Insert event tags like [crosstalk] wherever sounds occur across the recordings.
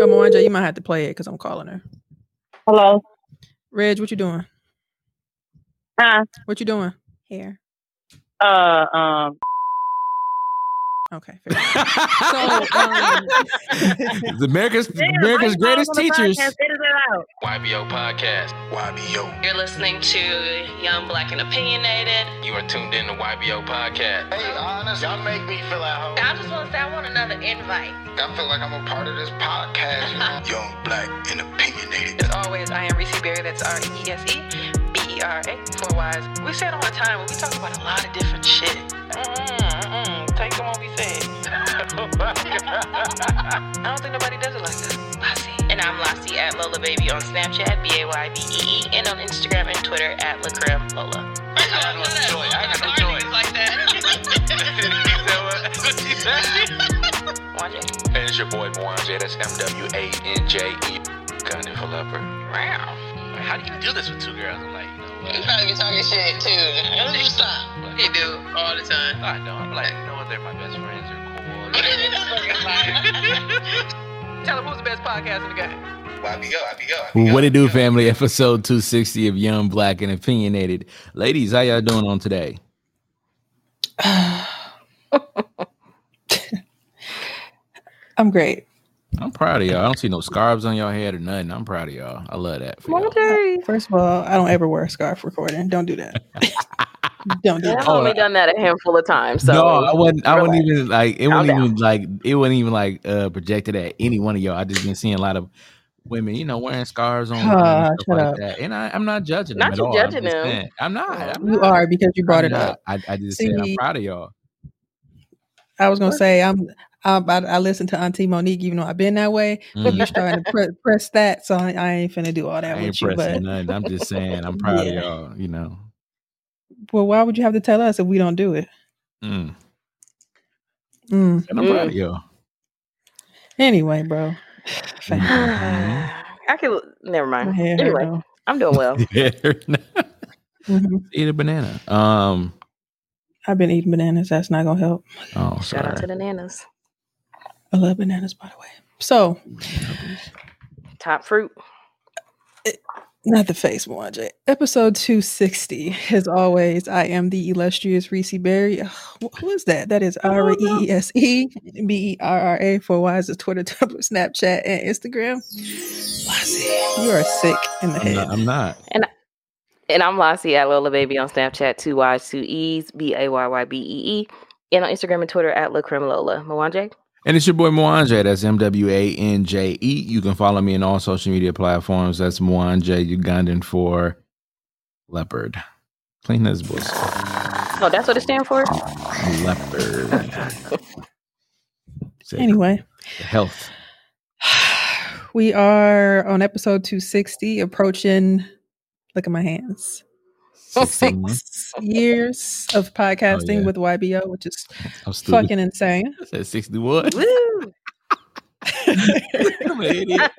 Oh, Mwanje, you might have to play it because I'm calling her. Hello. Reg, what you doing? Huh? What you doing? Here. Uh, um, Okay. fair [laughs] so, um, [laughs] The America's damn, America's greatest teachers. podcast? Edit it out. YBO Podcast. YBO. You're listening to Young Black and Opinionated. You are tuned in to YBO Podcast. Hey, honest, y'all make me feel at home. I just want to say I want another invite. I feel like I'm a part of this podcast, you know? [laughs] Young, black, and opinionated. As always, I am Reese Berra. That's R E E S E B E R A. Four Wise. We say it all the time, but we talk about a lot of different shit. Mm-mm, mm-mm. Take them what we said. I don't think nobody does it like us. Lassie. And I'm Lassie at Lola Baby on Snapchat, B A Y B E E, and on Instagram and Twitter at Lacrim Lola. I got no choice. I got no choice. like that. Watch it. [laughs] [laughs] [laughs] And it's your boy Mwanje. That's M W A N J E. Ugandan for leopard. Wow. How do you do this with two girls? I'm like, you know probably be talking shit too. Stop. He do all the time. I know. I'm like, you know what? They're my best friends. They're cool. [laughs] Tell him who's the best podcast in the game. YBO, YBO. What it do, family? Episode 260 of Young, Black, and Opinionated. Ladies, how y'all doing on today? [sighs] I'm great. I'm proud of y'all. I don't see no scarves on y'all head or nothing. I'm proud of y'all. I love that. For. First of all, I don't ever wear a scarf recording. Don't do that. [laughs] don't do that. I've. Only done that a handful of times. So no, I wasn't. I wasn't even like it. Calm wasn't even like it. wasn't even like uh projected at any one of y'all. I just been seeing a lot of women, you know, wearing scarves on and Ah, stuff like up. that. And I, I'm not judging Not them at you all. I'm judging them. saying- I'm not. I'm You not. are because you brought I'm it not. up. I, I just said I'm proud of y'all. I was gonna say I'm. I, I, I listened to Auntie Monique, even though I've been that way. But you're starting to pre- press that, so I, I ain't finna do all I that ain't with you. But nothing. I'm just saying I'm [laughs] proud Yeah. of y'all. You know. well, why would you have to tell us if we don't do it? Mm. Mm. And I'm proud of y'all. Anyway, bro. [sighs] Mhm. [sighs] I can never mind. head Anyway, though. I'm doing well. [laughs] Mhm. [laughs] Eat a banana. Um. I've been eating bananas. That's not gonna help. Oh, Shout out to the nanas. I love bananas, by the way. So, Top fruit. not the face, Mwanje. Episode 260. As always, I am the illustrious Reese Berra. Ugh, Who is that? That is R E E S E B E R R A for Wise is it Twitter, [laughs] Tumblr, Snapchat, and Instagram. Lassie, you are sick in the I'm head. not. I'm not. And I'm Lassie at Lola Baby on Snapchat, two Y's, two E's, B A Y Y B E E. And on Instagram and Twitter at Lacrim Lola. Mwanje? And it's your boy Mwanje. That's M W A N J E. You can follow me on all social media platforms. That's Mwanje Ugandan for leopard. Clean this book. Oh, that's what it stands for? Leopard. [laughs] Anyway, health. [sighs] we are on episode 260, approaching, look at my hands, Sixteen. Six years of [laughs] podcasting yeah. with YBO, which is I'm stupid. fucking insane. I said 61. Woo! [laughs] I'm an idiot.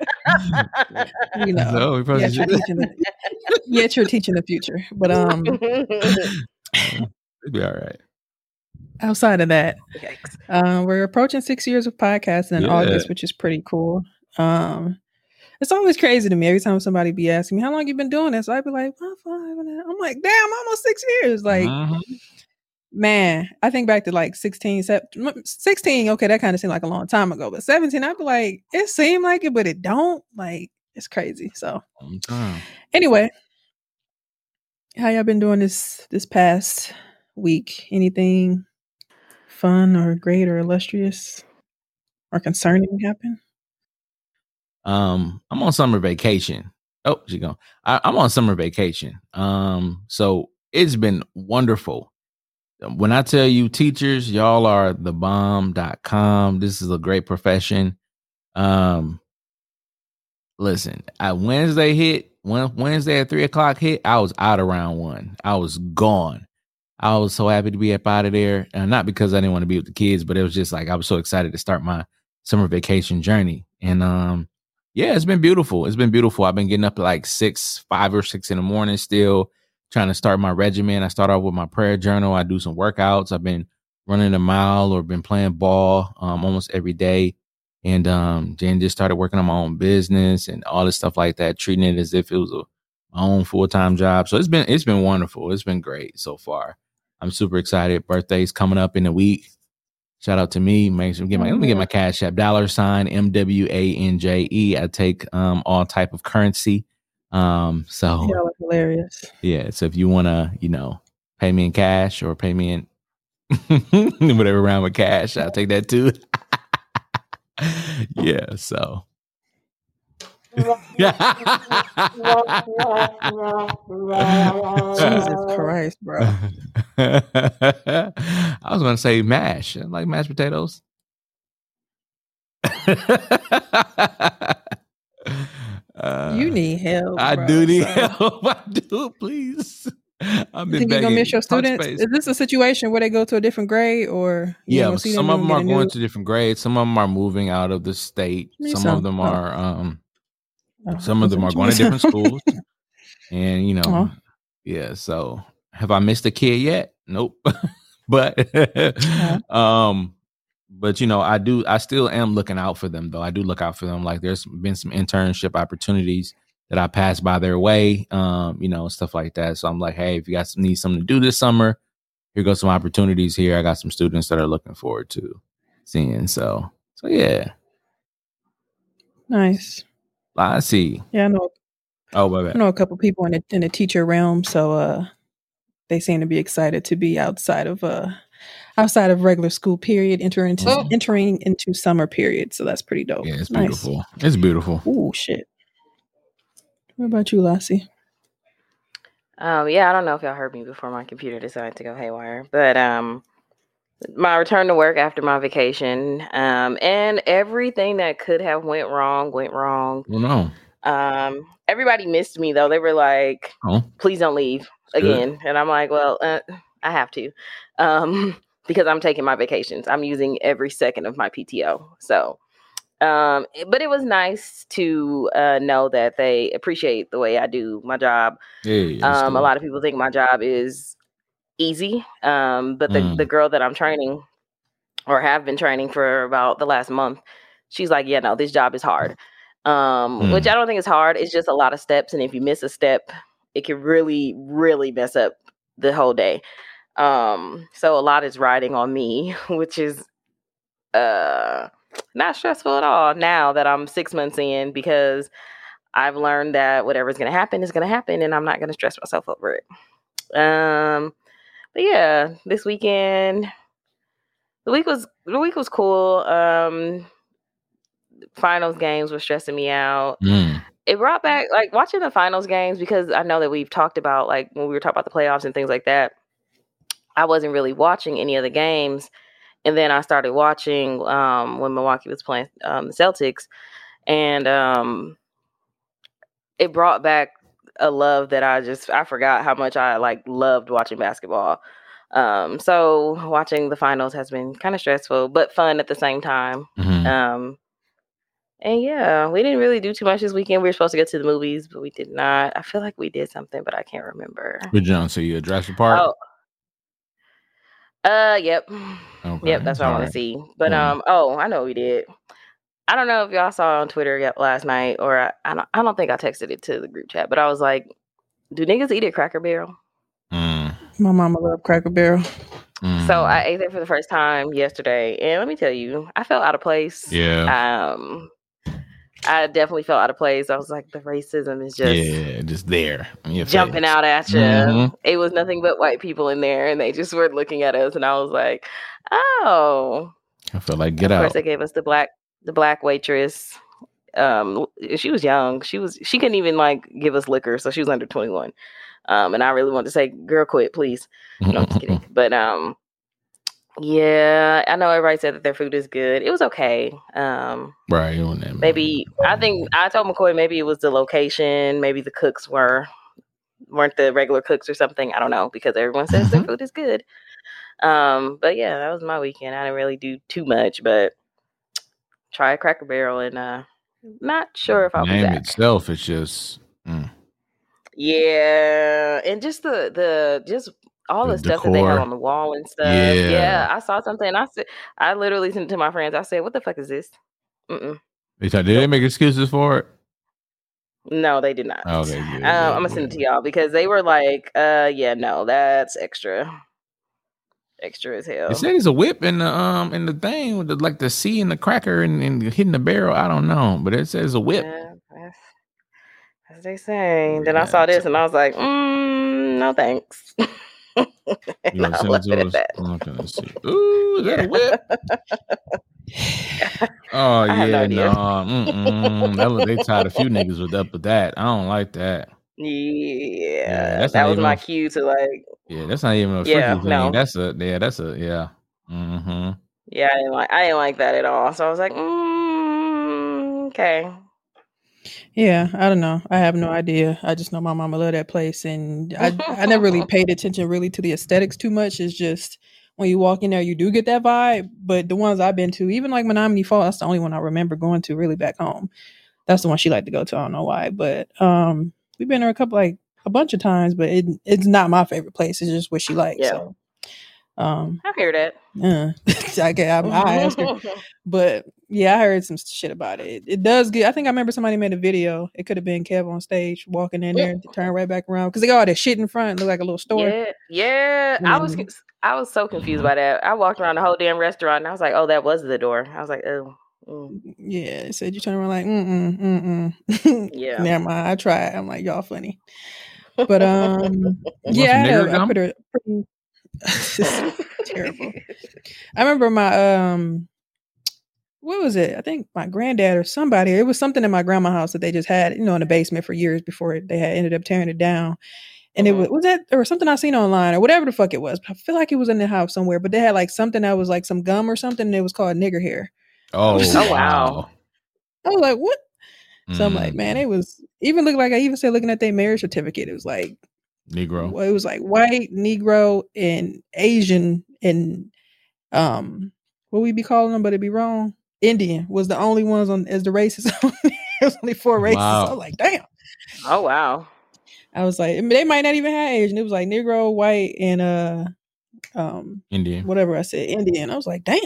you know, So we probably yet you're, teaching the, yet you're teaching the future. But um, be all right. outside of that, Yikes. um, we're approaching six years of podcasting in Yeah. August, which is pretty cool. Um, it's always crazy to me every time somebody be asking me how long you been doing this. I'd be like, "Well, five and a-" I'm like, damn, almost six years. Like, Mhm. man, I think back to like 16, se- 16 okay, that kind of seemed like a long time ago, but 17, I'd be like, it seemed like it, but it don't. Like, it's crazy. So, anyway, how y'all been doing this this past week? Anything fun or great or illustrious or concerning happen? Um, I'm on summer vacation. Oh, she gone. I, I'm on summer vacation. Um, so it's been wonderful. When I tell you teachers, y'all are the bomb.com. This is a great profession. Um, listen, I Wednesday hit when Wednesday at three o'clock hit, I was out around one. I was gone. I was so happy to be up out of there. And not because I didn't want to be with the kids, but it was just like I was so excited to start my summer vacation journey. And um, yeah, it's been beautiful. It's been beautiful. I've been getting up at like six, five or six in the morning still, trying to start my regimen. I start off with my prayer journal. I do some workouts. I've been running a mile or been playing ball um, almost every day. and um, Jen just started working on my own business and all this stuff like that, treating it as if it was a my own full time job. So it's been it's been wonderful. It's been great so far. I'm super excited. Birthday's coming up in a week. Shout out to me. Make sure get my let me get my cash app dollar sign M W A N J E. I take um all type of currency. Um so Y'all hilarious. yeah, so if you wanna, you know, pay me in cash or pay me in [laughs] whatever round with cash, I'll take that too. [laughs] yeah, so Jesus Christ, bro. [laughs] I was gonna say mash. I like mashed potatoes. Uh, [laughs] You need help. I bro, do need so. help. [laughs] I do, please. I'm You think you're gonna miss your students? Is this a situation where they go to a different grade, or Yeah, gonna but see some of them are new- going to different grades. Some of them are moving out of the state. Some some. of them are um Oh, some of them are going to different schools. And you know, Aw. yeah, so have I missed a kid yet? Nope. [laughs] but [laughs] um but you know, I do I still am looking out for them though. I do look out for them. Like there's been some internship opportunities that I passed by their way, um, you know, stuff like that. So I'm like, hey, if you guys need something to do this summer, here goes some opportunities here. I got some students that are looking forward to seeing. So so yeah. Nice. I see. Yeah, I know. Oh, my I know a couple people in the in the teacher realm, so uh, they seem to be excited to be outside of uh outside of regular school period, entering into Oh. entering into summer period. So that's pretty dope. Yeah, it's Nice. beautiful. It's beautiful. Ooh, shit. What about you, Lassie? Um, yeah, I don't know if y'all heard me before my computer decided to go haywire, but um, my return to work after my vacation, um, and everything that could have went wrong went wrong. Well, no. Um, everybody missed me though. They were like, Oh, "Please don't leave Good. again," and I'm like, "Well, uh, I have to," um, [laughs] because I'm taking my vacations. I'm using every second of my PTO. So, um, but it was nice to uh, know that they appreciate the way I do my job yeah. that's um, a lot of people think my job is easy, um, but the Mm. the girl that I'm training or have been training for about the last month, she's like, "Yeah, no, this job is hard." Um, which Mm. I don't think is hard. It's just a lot of steps, and if you miss a step, it can really, really mess up the whole day. Um, so a lot is riding on me, [laughs] which is uh not stressful at all now that I'm six months in because I've learned that whatever's gonna happen is gonna happen and I'm not gonna stress myself over it. Um but yeah, this weekend the week was the week was cool. Um finals games were stressing me out. Mm. It brought back like watching the finals games because I know that we've talked about like when we were talking about the playoffs and things like that. I wasn't really watching any of the games. And then I started watching um, when Milwaukee was playing um, the Celtics, and um, it brought back a love that I just I forgot how much I like loved watching basketball. Um, so watching the finals has been kind of stressful, but fun at the same time. Mhm. Um, and yeah, we didn't really do too much this weekend. We were supposed to go to the movies, but we did not. I feel like we did something, but I can't remember. Good John, so you at Jurassic Park? Oh, uh, yep. Okay, Yep, that's what I want to see. But Mhm. um, oh, I know we did. I don't know if y'all saw on Twitter yet last night, or I, I don't. I don't think I texted it to the group chat, but I was like, "Do niggas eat at Cracker Barrel?" Mm, My mama love Cracker Barrel. mm. So I ate there for the first time yesterday, and let me tell you, I felt out of place. yeah, Um, I definitely felt out of place. I was like, the racism is just yeah, just there, jumping face. out at you. Mhm. It was nothing but white people in there, and they just were looking at us, and I was like, oh. I feel like get out. of course, they gave us the black the black waitress. Um, she was young. She was she couldn't even like give us liquor, so she was under twenty one. Um, and I really wanted to say, "Girl, quit, please." No, I'm just kidding. [laughs] But um, yeah, I know everybody said that their food is good. It was okay. Um, right, you on that, maybe I think I told McCoy maybe it was the location, maybe the cooks were weren't the regular cooks or something. I don't know because everyone says their Mhm. food is good. Um, but yeah, that was my weekend. I didn't really do too much, but try a Cracker Barrel and uh, not sure if I'll be name back. itself is just mm, Yeah, and just the the just all the, The stuff that they have on the wall and stuff. Yeah. Yeah, I saw something. I said, I literally sent it to my friends. I said, "What the fuck is this?" Mm-mm. They did they make excuses for it? No, they did not. Okay, good, Um, I'm gonna send it to y'all because they were like, uh, yeah, no, that's extra, extra as hell. They said it's a whip in the um in the thing with the, like the C and the cracker and, and hitting the barrel. I don't know, but it says a whip. Yeah, that's, as they say. Then Yeah, I saw this and I was like, mm, no thanks. [laughs] I left it it at that. Okay, let's see. Ooh, is that a whip? [laughs] Oh I have no yeah, no. Was- they tied a few niggas with up with that. I don't like that. Yeah, that's that was my a- cue to like, Yeah, that's not even a freaky Yeah, thing. no. That's a yeah, that's a yeah. Mm-hmm. yeah, I didn't like, I didn't like that at all. So I was like, mm, okay, Yeah, I don't know. I have no idea. I just know my mama loved that place, and I I never really [laughs] paid attention really to the aesthetics too much. It's just when you walk in there, you do get that vibe. But the ones I've been to, even like Menomonee Falls, that's the only one I remember going to really back home. That's the one she liked to go to. I don't know why, but um, we've been there a couple like a bunch of times, but it it's not my favorite place. It's just what she likes. Yeah. So, um, I hear that. uh, I, can- I, I ask her [laughs] but yeah, I heard some shit about it. It, it does get. I think I remember somebody made a video. It could have been Kev on stage walking in there, to turn right back around because they got all that shit in front, look like a little store. Yeah, yeah. I was, Mhm. I was so confused by that. I walked around the whole damn restaurant and I was like, oh, that was the door. I was like, oh, mm, Yeah, it said you turn around like mm mm mm mm. [laughs] yeah. Never mind. I tried. I'm like y'all funny, but um, [laughs] yeah, I, some had nigger gum? put her. [laughs] terrible. I remember my um what was it? I think my granddad or somebody. It was something in my grandma's house that they just had, you know, in the basement for years before they had ended up tearing it down. And it Mhm. was was that or something I seen online or whatever the fuck it was. I feel like it was in the house somewhere, but they had like something that was like some gum or something. And it was called nigger hair. Oh, Oh, wow. I was like, what? So I'm like, Mm, man, it was even look like I even said looking at their marriage certificate, it was like Negro. well, it was like white, Negro, and Asian, and um, what we be calling them, but it'd be wrong. Indian was the only ones on as the races. [laughs] There's only four races. Wow. I was like, damn. Oh wow. I was like, I mean, they might not even have Asian. It was like Negro, white, and uh, um, Indian. whatever I said, Indian. I was like, damn.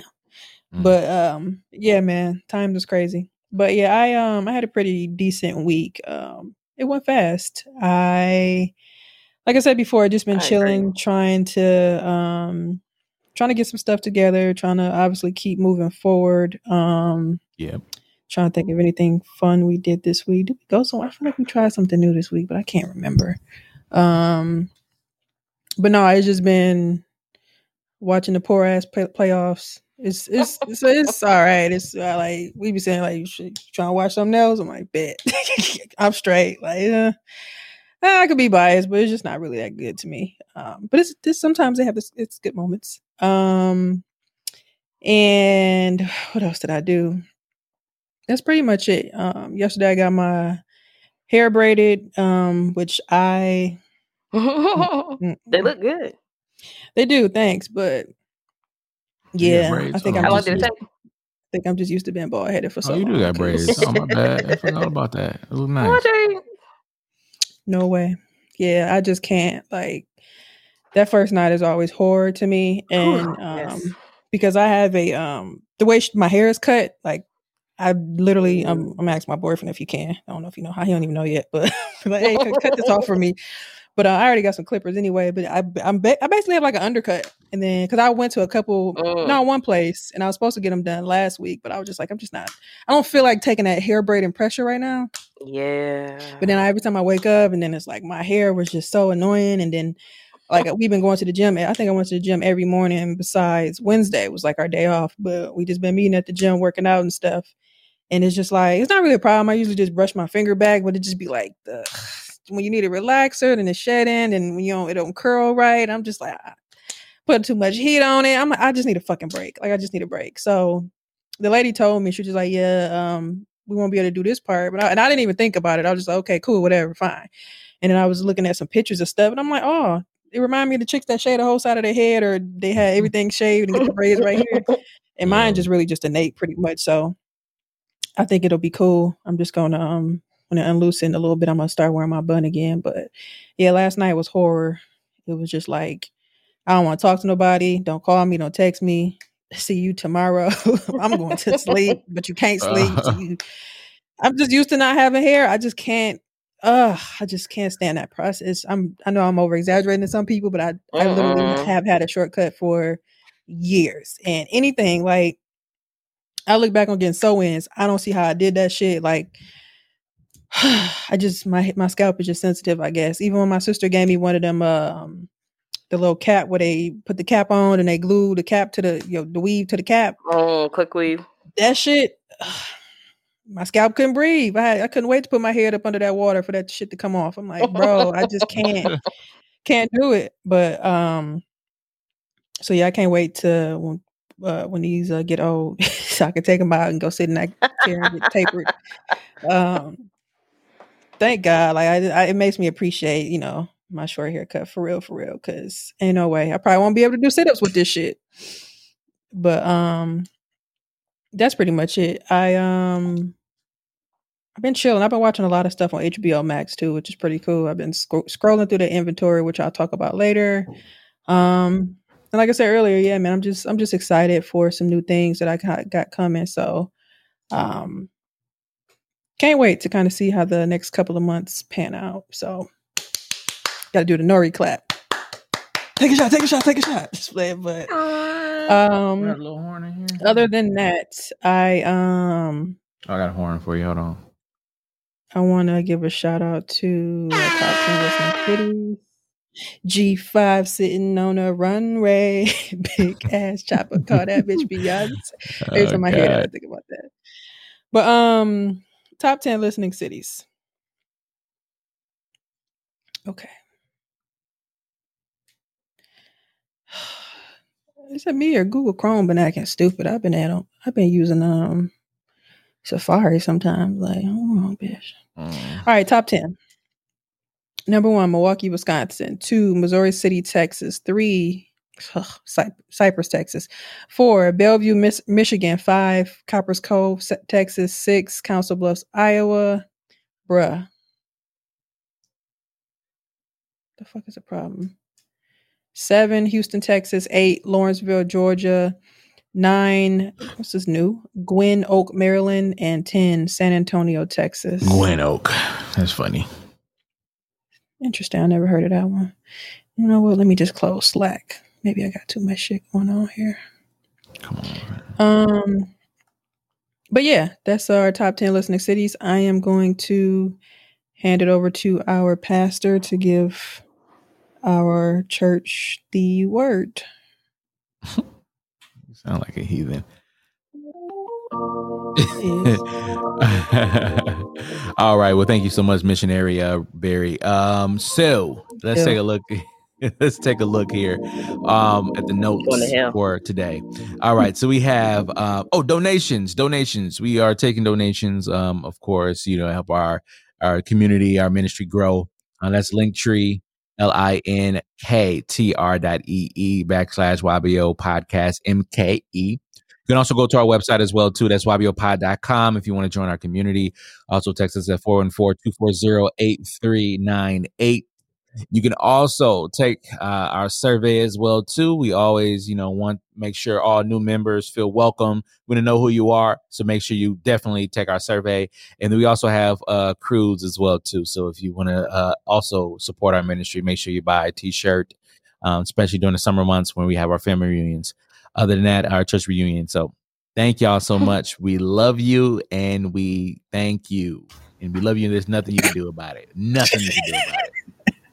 Mm. But um, yeah, man, times is crazy. But yeah, I um, I had a pretty decent week. Um, it went fast. I, like I said before, I just been I agree. chilling, trying to um, trying to get some stuff together, trying to obviously keep moving forward. Um, yeah. trying to think of anything fun we did this week. Did we go somewhere? I feel like we tried something new this week, but I can't remember. Um, but no, it's just been watching the poor ass play- playoffs. It's it's it's, it's all right. It's uh, like we be saying like you should try to watch something else. I'm like bet [laughs] I'm straight. Like uh, I could be biased, but it's just not really that good to me. Um, but it's, it's sometimes they have this. It's good moments. Um, and [sighs] what else did I do? That's pretty much it. Um, yesterday I got my hair braided, um, which I [laughs] they mm, look good. they do. Thanks, but yeah, braids? I think Oh, I'm How long just did it used, take? I think I'm just used to being bald headed for so Oh, you do long. got braids. 'cause- Oh, my bad. I forgot [laughs] about that. It look nice. No way. Yeah, I just can't. Like that first night is always horror to me, and um, Yes. because I have a um the way sh- my hair is cut, like I literally I'm I'm asking my boyfriend if he can. I don't know if you know how he don't even know yet, but [laughs] like hey, cut, cut this off for me. But uh, I already got some clippers anyway. But I I'm ba- I basically have like an undercut, and then because I went to a couple, Mm. no one place, and I was supposed to get them done last week, but I was just like I'm just not. I don't feel like taking that hair braiding pressure right now. Yeah. But then I, every time I wake up, and then it's like my hair was just so annoying. And then, like we've been going to the gym. I think I went to the gym every morning. Besides Wednesday was like our day off, but we just been meeting at the gym, working out and stuff. And it's just like it's not really a problem. I usually just brush my finger back, but it just be like the when you need a relaxer, then it's shedding, and when you don't, it don't curl right. I'm just like ah, put too much heat on it. I'm I just need a fucking break. Like I just need a break. So the lady told me she was just like, yeah, um, we won't be able to do this part. But I, and I didn't even think about it. I was just like, okay, cool, whatever, fine. And then I was looking at some pictures of stuff, and I'm like, oh, it reminded me of the chicks that shave the whole side of their head, or they had [laughs] everything shaved and get the braids right here. And mine just really just innate, pretty much. So I think it'll be cool. I'm just gonna um when it unloosen a little bit, I'm gonna start wearing my bun again. But yeah, last night was horror. It was just like I don't want to talk to nobody. Don't call me. Don't text me. [laughs] see you tomorrow. [laughs] I'm going to sleep, but you can't sleep. so you- [laughs] I'm just used to not having hair. I just can't. Uh, I just can't stand that process. I'm. I know I'm over exaggerating to some people, but I I literally have had a shortcut for years. And anything like I look back on getting sew ins. I don't see how I did that shit. Like [sighs] I just my my scalp is just sensitive. I guess even when my sister gave me one of them um the little cap where they put the cap on and they glue the cap to the you know the weave to the cap. Oh, quick weave. That shit. [sighs] My scalp couldn't breathe. I, had, I couldn't wait to put my head up under that water for that shit to come off. I'm like, bro, I just [laughs] can't, can't do it. But um, so yeah, I can't wait to when uh, when these uh, get old, [laughs] so I can take them out and go sit in that chair and get tapered. [laughs] Um, thank God, like I, I, it makes me appreciate, you know, my short haircut for real, for real. Because ain't no way I probably won't be able to do sit ups with this shit. But um, that's pretty much it. I um. I've been chilling. I've been watching a lot of stuff on HBO Max too, which is pretty cool. I've been scro- scrolling through the inventory, which I'll talk about later. Um, and like I said earlier, yeah, man, I'm just I'm just excited for some new things that I got, got coming. So, um, can't wait to kind of see how the next couple of months pan out. So, got to do the Nori clap. Take a shot. Take a shot. Take a shot. [laughs] Just but Got a um, little horn in here. other than that, I um. I got a horn for you. Hold on. I want to give a shout out to our top 10 listening cities. G5 sitting on a runway. [laughs] Big [laughs] ass chopper. Call that bitch Beyonce. Every Oh, time I hear that, I think about that. But um, top 10 listening cities. Okay. [sighs] Is it me or Google Chrome been acting stupid? I've been at them. I've been using um Safari sometimes. Like, oh bitch. Mm. All right, top 10. Number one, Milwaukee, Wisconsin. Two, Missouri City, Texas. Three, ugh, Cypress, Texas. Four, Bellevue, Miss- Michigan. Five, Copperas Cove, Texas. Six, Council Bluffs, Iowa. Bruh. The fuck is the problem? Seven, Houston, Texas. Eight, Lawrenceville, Georgia. Nine, what's this new? Gwynn Oak, Maryland. And 10, San Antonio, Texas. Gwynn Oak. That's funny. Interesting. I never heard of that one. You know what? Let me just close Slack. Maybe I got too much shit going on here. Come on. Um, but yeah, that's our top ten listening cities. I am going to hand it over to our pastor to give our church the word. [laughs] You sound like a heathen. [laughs] All right. Well, thank you so much, missionary uh, Barry. Um, so let's Yeah. take a look. [laughs] [laughs] let's take a look here um, at the notes to for today. All right. So we have uh, oh donations, donations. We are taking donations. Um, of course, you know, help our our community, our ministry grow. Uh, that's Linktree. L I N K T R dot E E backslash YBO podcast MKE. You can also go to our website as well, too. That's YBOpod.com if you want to join our community. Also, text us at 414-240-8398. You can also take uh, our survey as well, too. We always, you know, want make sure all new members feel welcome. We want to know who you are. So make sure you definitely take our survey. And then we also have uh, crews as well, too. So if you want to uh, also support our ministry, make sure you buy a t-shirt, um, especially during the summer months when we have our family reunions other than that, our church reunion. So thank y'all so [laughs] much. We love you and we thank you. And we love you and there's nothing you can do about it. Nothing you can do about it.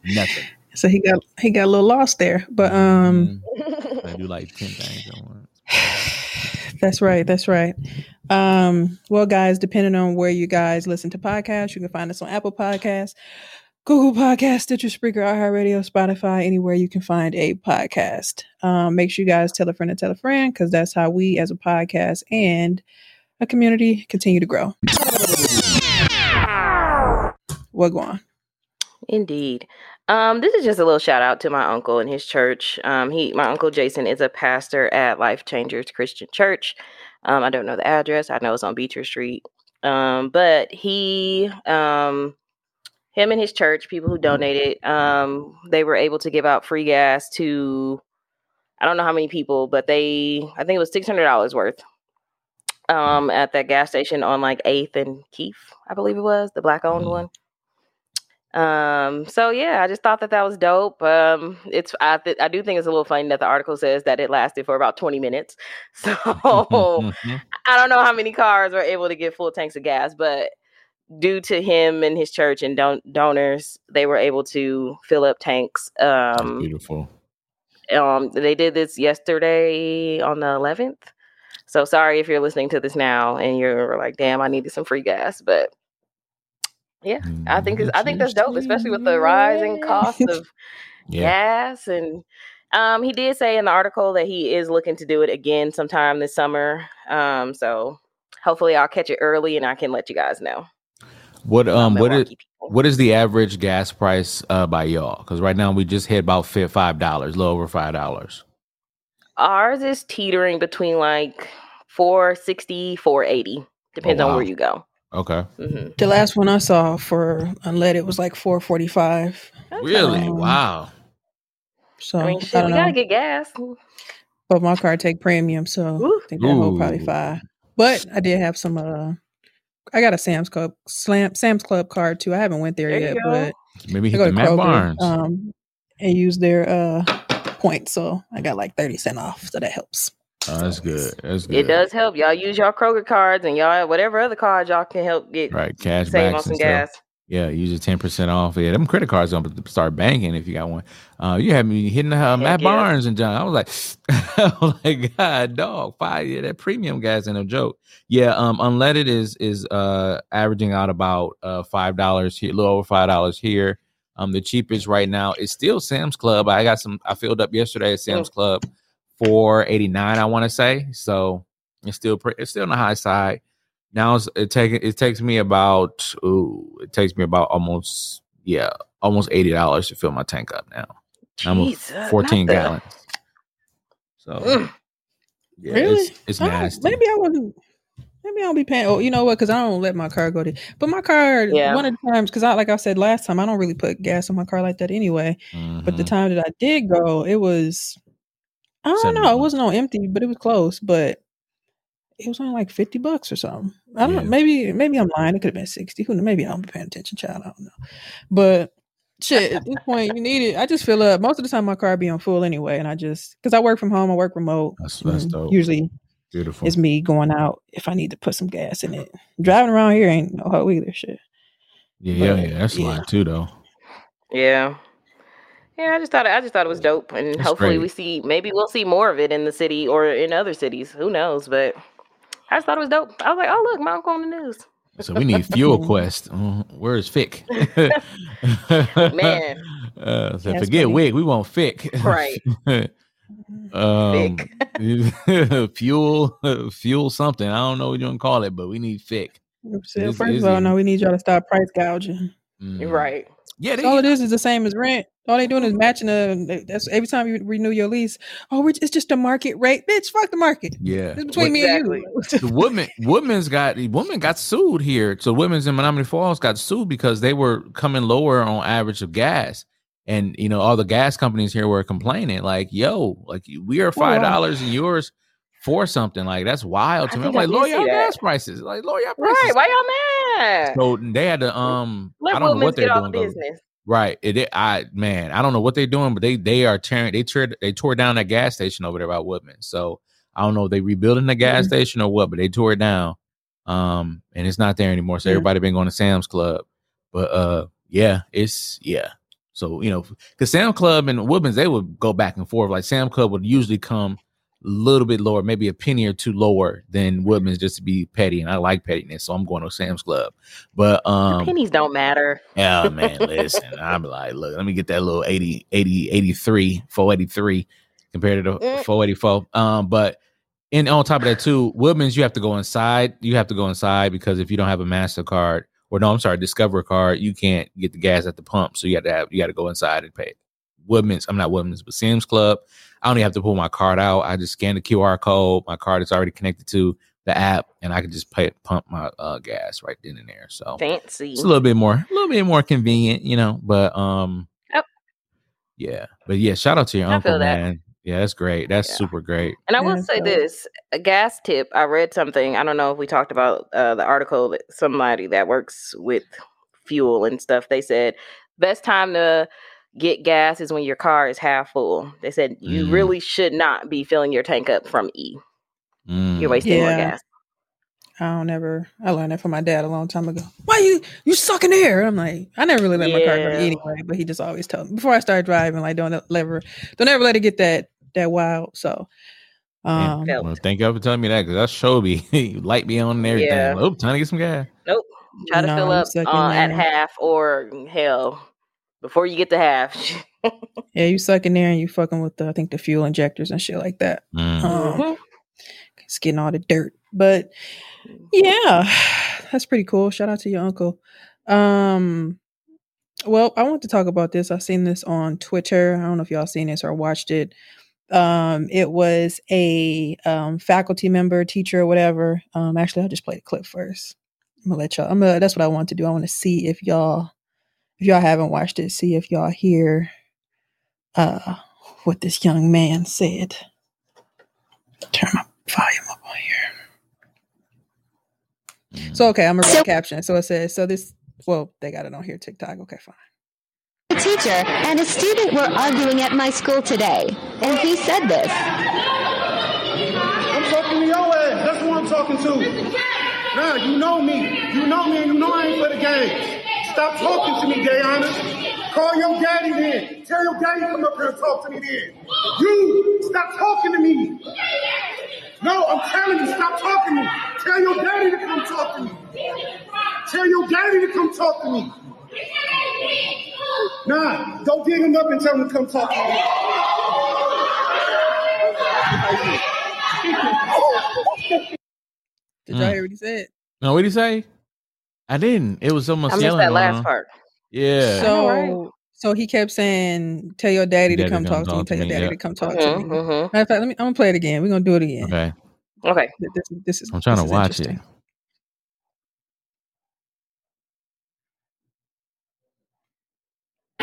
Nothing. so he got he got a little lost there, but um. [laughs] I do like 10 things at once. [sighs] That's right. That's right. Um, well, guys, depending on where you guys listen to podcasts, you can find us on Apple Podcasts, Google Podcasts, Stitcher, Spreaker, iHeartRadio, Spotify, anywhere you can find a podcast. Um, make sure you guys tell a friend and tell a friend because that's how we, as a podcast and a community, continue to grow. What go on? Indeed. Um, this is just a little shout out to my uncle and his church. Um, he, my uncle Jason, is a pastor at Life Changers Christian Church. Um, I don't know the address. I know it's on Beecher Street. Um, but he, um, him and his church, people who donated, um, they were able to give out free gas to I don't know how many people, but they I think it was six hundred dollars worth. Um, at that gas station on like Eighth and Keefe, I believe it was the black owned Mhm. one. Um, so yeah, I just thought that that was dope. Um, it's I th- I do think it's a little funny that the article says that it lasted for about twenty minutes. [laughs] So Mhm. I don't know how many cars were able to get full tanks of gas, but due to him and his church and don- donors, they were able to fill up tanks. Um, beautiful. um, they did this yesterday on the 11th. So sorry if you're listening to this now and you're like, "Damn, I needed some free gas," but yeah, I think it's, I think that's dope, especially with the rising cost of [laughs] Yeah. gas and um he did say in the article that he is looking to do it again sometime this summer um so hopefully i'll catch it early and i can let you guys know What um what is people. what is the average gas price uh by y'all? Because right now we just hit about five dollars, a little over five dollars. ours is teetering between like 460 480 depends Oh, on where you go Okay. hmm The last one I saw for unleaded was like four forty five. Really? Um, wow. So i I, mean shit don't we know. gotta get gas but my car take premium, so Ooh. I think that whole probably Ooh. five. But I did have some. uh I got a Sam's Club Slam, Sam's Club card too. I haven't went there, There yet, but Maybe I hit go the to Matt Kroger Barnes. um, and use their uh points, so I got like thirty cent off. So that helps. Oh, that's good. That's good. it does help y'all use y'all kroger cards and y'all whatever other cards y'all can help get Right. Cash save on some and stuff. Yeah, use a ten percent off. Yeah, them credit cards gonna start banking if you got one. Uh, you had me hitting uh, Matt yeah. Barnes and John. I was like, [laughs] I was like, God, dog, five. Yeah, that premium gas ain't no joke. Yeah, um, unleaded is is uh averaging out about uh five dollars here, a little over five dollars here. Um, the cheapest right now is still Sam's Club. I got some. I filled up yesterday at Sam's Club, four eighty nine. I want to say so. It's still pre- it's still on the high side. Now it's, it take it takes me about ooh, it takes me about almost yeah, almost eighty dollars to fill my tank up now. I'm a Jesus, not fourteen the- gallons. So yeah, Really? it's, it's nasty. Maybe I wasn't. Maybe I don't be paying. Oh, you know what? Because I don't let my car go to. But my car, Yeah. one of the times, because I like I said last time, I don't really put gas in my car like that anyway. But the Mhm. time that I did go, it was. I don't know. It wasn't on empty, but it was close. But it was only like fifty bucks or something. I don't. Yeah. know. Maybe maybe I'm lying. It could have been sixty. Who? kn- Maybe I don't paying attention, child. I don't know. But shit, at this point, you need it. I just fill up. Most of the time, my car be on full anyway, and I just because I work from home, I work remote. That's that's dope. Usually, Beautiful. it's me going out if I need to put some gas in it. Driving around here ain't no hoe either. Shit. yeah, yeah, but, yeah. That's a lot too, though. Yeah. Yeah, I just thought I just thought it was dope, and That's hopefully great. we see maybe we'll see more of it in the city or in other cities. Who knows? But I just thought it was dope. I was like, oh look, my uncle on the news. So we need fuel quest. Uh, where's Fick? Man. [laughs] Uh, so That's forget funny. wig. We want Fick. Right. [laughs] um, [laughs] fuel, fuel something. I don't know what you want to call it, but we need Fick. So first of all, no, we need y'all to stop price gouging. Mm. Right. Yeah, they, all it is is the same as rent. All they doing is matching the. That's every time you renew your lease. Oh, it's just a market rate, bitch. Fuck the market. yeah. It's between me and you. [laughs] the woman women's got the woman got sued here. So women's in Menomonee Falls got sued because they were coming lower on average of gas. And you know, all the gas companies here were complaining, like, yo, like we are five wow. dollars and yours for something. Like that's wild to I me. I'm like, lower your gas prices. Like lower your prices. Right. Why y'all mad? So they had to um Let I don't know what they're doing. business. Right. It, it- I man, I don't know what they're doing, but they they are tearing they tore they tore down that gas station over there by Woodman. So I don't know if they rebuilding the gas Mhm. station or what, but they tore it down. Um, and it's not there anymore. So Yeah. everybody been going to Sam's Club. But uh yeah, it's yeah. So, you know, because Sam Club and Woodman's, they would go back and forth. Like Sam Club would usually come little bit lower, maybe a penny or two lower than Woodman's just to be petty. And I like pettiness, so I'm going to Sam's Club. But The um pennies don't matter. yeah, [laughs] man, listen. I'm like, look, let me get that little 80, 80, 83, 483 compared to the Mm. 484. Um, but and on top of that, too, Woodman's, you have to go inside. You have to go inside because if you don't have a MasterCard, or no, I'm sorry, Discover card, you can't get the gas at the pump. So you have to have you got to go inside and pay. Woodman's, I'm not Woodman's, but Sam's Club. I don't even have to pull my card out. I just scan the QR code. My card is already connected to the app, and I can just pay pump my uh, gas right then and there. So Fancy. it's a little bit more, a little bit more convenient, you know. But um, Yep. yeah. But yeah, shout out to your I uncle, feel that. man. Yeah, that's great. That's Yeah. super great. And I will say this a gas tip. I read something. I don't know if we talked about uh, the article that somebody that works with fuel and stuff. They said best time to get gas is when your car is half full. They said you Mm. really should not be filling your tank up from E. Mm. You're wasting more gas. I don't ever. I learned that from my dad a long time ago. Why you you sucking air? I'm like, I never really let my car go Yeah. anyway, but he just always told me before I start driving, like don't ever don't ever let it get that that wild. So, um, Felt. Well, thank you for telling me that because that show be [laughs] light me on and everything. Yeah. Oh, time to get some gas. Nope. Try to no, fill up suck in uh, at half or hell before you get to half. [laughs] Yeah, you suck in there and you fucking with the I think the fuel injectors and shit like that. Mm. Um, Mhm. it's getting all the dirt. But yeah, [sighs] that's pretty cool. Shout out to your uncle. Um well, I want to talk about this. I've seen this on Twitter. I don't know if y'all seen this or watched it. Um, it was a um faculty member, teacher, or whatever. Um, actually I'll just play the clip first. I'm gonna let y'all I'm gonna that's what I want to do. I want to see if y'all if y'all haven't watched it, see if y'all hear uh what this young man said. Turn my volume up on here. Mm. So okay, I'm gonna read the caption. So it says, so this well, they got it on here, TikTok. Okay, fine. A teacher and a student were arguing at my school today, and he said this. I'm talking to your ass. That's who I'm talking to. Nah, you know me. You know me and you know I ain't for the games. Stop talking to me, Gayana. Call your daddy then. Tell your daddy come up here and talk to me then. You, stop talking to me. No, I'm telling you, stop talking to me. Tell your daddy to come talk to me. Tell your daddy to come talk to me. Nah, don't dig him up and tell him to come talk to me. Did y'all Mm. hear what he said? No, what did he say? I didn't. It was almost I missed yelling. that last him. part. Yeah. So right. so he kept saying, Tell your daddy to Daddy come come talk to me, tell your daddy yeah. to come talk to Mhm, me. mhm. Matter of fact, let me I'm gonna play it again. We're gonna do it again. okay. Okay. This, this is I'm trying this to watch it.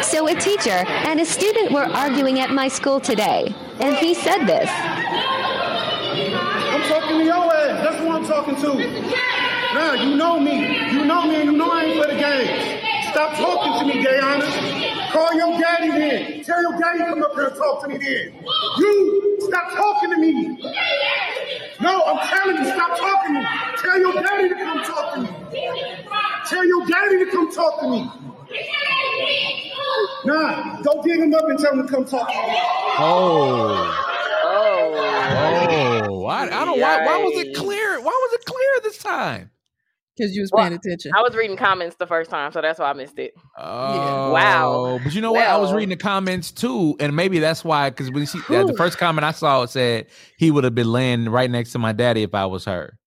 So a teacher and a student were arguing at my school today, and he said this. I'm talking to your ass. That's who I'm talking to. Nah, you know me. You know me and you know I ain't for the games. Stop talking to me, Gayana. Call your daddy then. Tell your daddy come up here and talk to me then. You, stop talking to me. No, I'm telling you, stop talking to me. Tell your daddy to come talk to me. Tell your daddy to come talk to me. Nah, go dig him up and tell him to come talk to me. Oh. Oh. Oh. oh. I, I don't why why was it clear? Why was it clear this time? Because you was Well, paying attention. I was reading comments the first time, so that's why I missed it. Oh, Wow. But you know what? I was reading the comments too, and maybe that's why. Because when you see that, the first comment I saw it said he would have been laying right next to my daddy if I was her.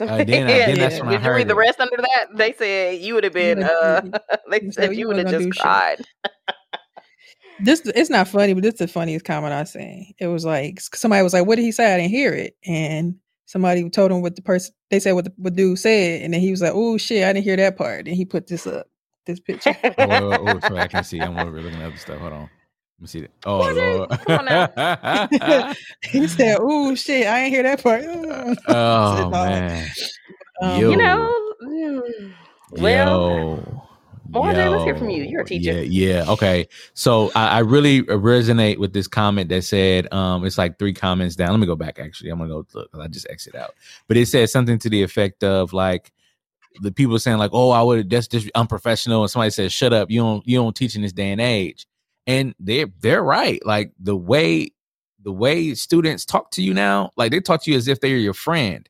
Uh, then I- [laughs] then that's when I Did you heard read the rest under that? They said you would have been. Yeah, Uh, [laughs] they you said said you you would have just gonna do shit. cried. [laughs] this it's not funny, but this is the funniest comment I seen. It was like somebody was like, "What did he say?" I didn't hear it, and somebody told him what the person they said what the what dude said, and then he was like, "Oh shit, I didn't hear that part." And he put this up, this picture. Oh, oh, oh, sorry, I can see. I'm over looking at other stuff. Hold on. Let me see that. Oh, What is- Lord. [laughs] come on [laughs] he said, "Oh shit, I didn't hear that part." [laughs] oh man. Um, Yo. You know. Well, Yo. Morgan, let's hear from you. You're a teacher. Yeah, yeah. Okay. So I, I really resonate with this comment that said, um, it's like three comments down. Let me go back actually. I'm gonna go look I just exit out. But it said something to the effect of like the people saying, like, oh, I would that's just unprofessional. And somebody says, Shut up, you don't you don't teach in this day and age. And they're they're right. Like the way the way students talk to you now, like they talk to you as if they're your friend.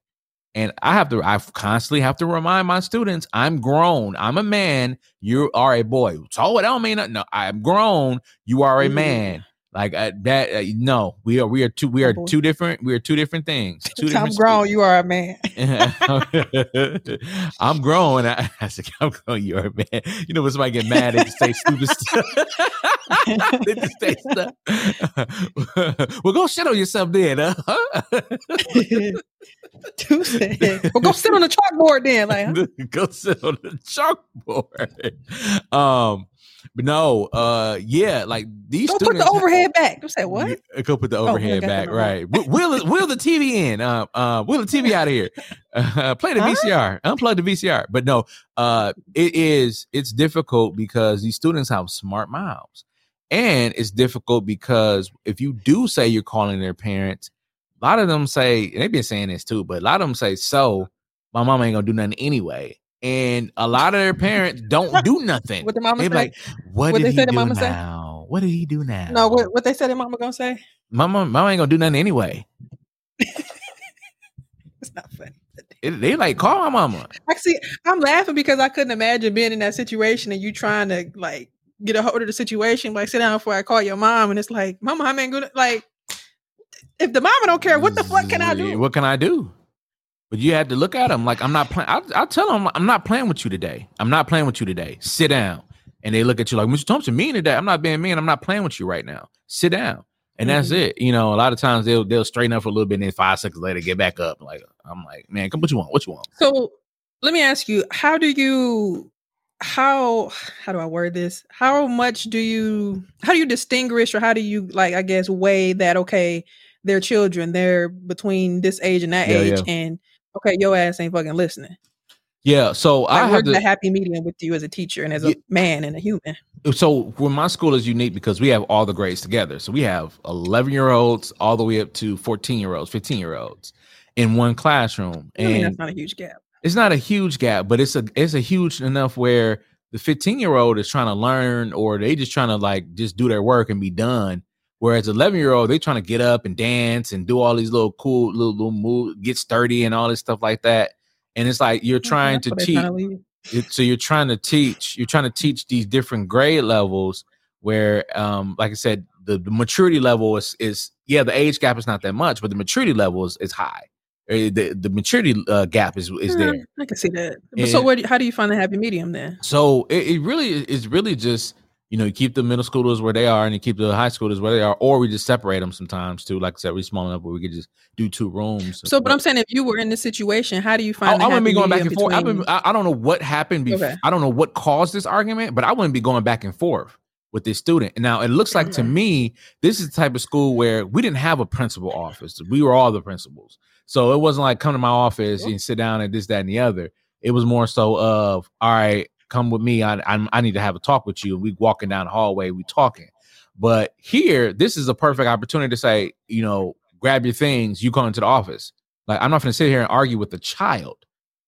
And I have to, I constantly have to remind my students, I'm grown. I'm a man. You are a boy. So it don't mean nothing. No, I'm grown. You are a Mhm. man. Like uh, that. Uh, no, we are. We are two. We are boy. two different. We are two different things. Two I'm different. grown. You are a man. [laughs] I'm grown. I, I said, I'm grown. You're a man. You know when somebody get mad, they just say stupid [laughs] stuff. [laughs] they just say stuff. well, go shit on yourself then. Huh? Said, "Well, go sit on the chalkboard then." Like, huh? go sit on the chalkboard. Um, but no, uh, yeah, like these Go put students the overhead back. You say what? Yeah, go put the Oh, overhead got back, right? will wheel, the- TV in. Uh, uh, wheel the TV out of here. [laughs] Uh, play the Huh? VCR. Unplug the VCR. But no, uh, it is. It's difficult because these students have smart mouths, and it's difficult because if you do say you're calling their parents, a lot of them say and they've been saying this too, but a lot of them say, "So my mom ain't gonna do nothing anyway." And a lot of their parents don't [laughs] do nothing. What the mama They say? like, "What What did they he say the do mama say? now? What did he do now?" no, what, what they said. Their mama gonna say? Mama, mama ain't gonna do nothing anyway. [laughs] It's not funny. It- they like call my mama. Actually, I'm laughing because I couldn't imagine being in that situation and you trying to like get a hold of the situation. Like, sit down before I call your mom, and it's like, Mama, I'm ain't gonna like. If the mama don't care, what the fuck can I do? What can I do? But you had to look at them like I'm not playing. I'll, I'll tell them I'm not playing with you today. I'm not playing with you today. Sit down. And they look at you like Mr. Thompson mean today. I'm not being mean. I'm not playing with you right now. Sit down. And that's Mhm. it. You know, a lot of times they'll they'll straighten up for a little bit and then five seconds later get back up. Like I'm like, man, come what you want? What you want? So let me ask you, how do you how how do I word this? How much do you how do you distinguish or how do you like I guess weigh that okay, they're children, they're between this age and that Yeah, age yeah. and okay, your ass ain't fucking listening. Yeah. So Like I have the happy medium with you as a teacher and as a Yeah. man and a human? so when my school is unique because we have all the grades together. So we have 11 year olds all the way up to 14 year olds, 15 year olds in one classroom. I mean, And that's not a huge gap. it's not a huge gap, but it's a it's a huge enough where the 15 year old is trying to learn or they just trying to like just do their work and be done. Whereas 11 year old, they trying to get up and dance and do all these little cool little, little move, get sturdy and all this stuff like that. And it's like you're trying That's to teach. tryna leave. It, so you're trying to teach you're trying to teach these different grade levels where um like i said the, the maturity level is is yeah the age gap is not that much but the maturity level is, is high Uh, the the maturity uh, gap is is there I can see that. So And- where do, how do you find the happy medium then? so it, it really is really just you know you keep the middle schoolers where they are and you keep the high schoolers where they are or we just separate them sometimes too like i said we small enough where we could just do two rooms So, but I'm saying if you were in this situation, how do you find? I, I wouldn't be going back and forth. Been, I, I don't know what happened. Before. Okay. I don't know what caused this argument, but I wouldn't be going back and forth with this student. Now it looks like to mm-hmm. me, this is the type of school where we didn't have a principal office. We were all the principals. So it wasn't like come to my office and sit down and this, that, and the other. It was more so of, all right, come with me. I, I, I need to have a talk with you. And we walking down the hallway, we talking. But here, this is a perfect opportunity to say, you know, grab your things, you come into the office. Like I'm not gonna sit here and argue with a child.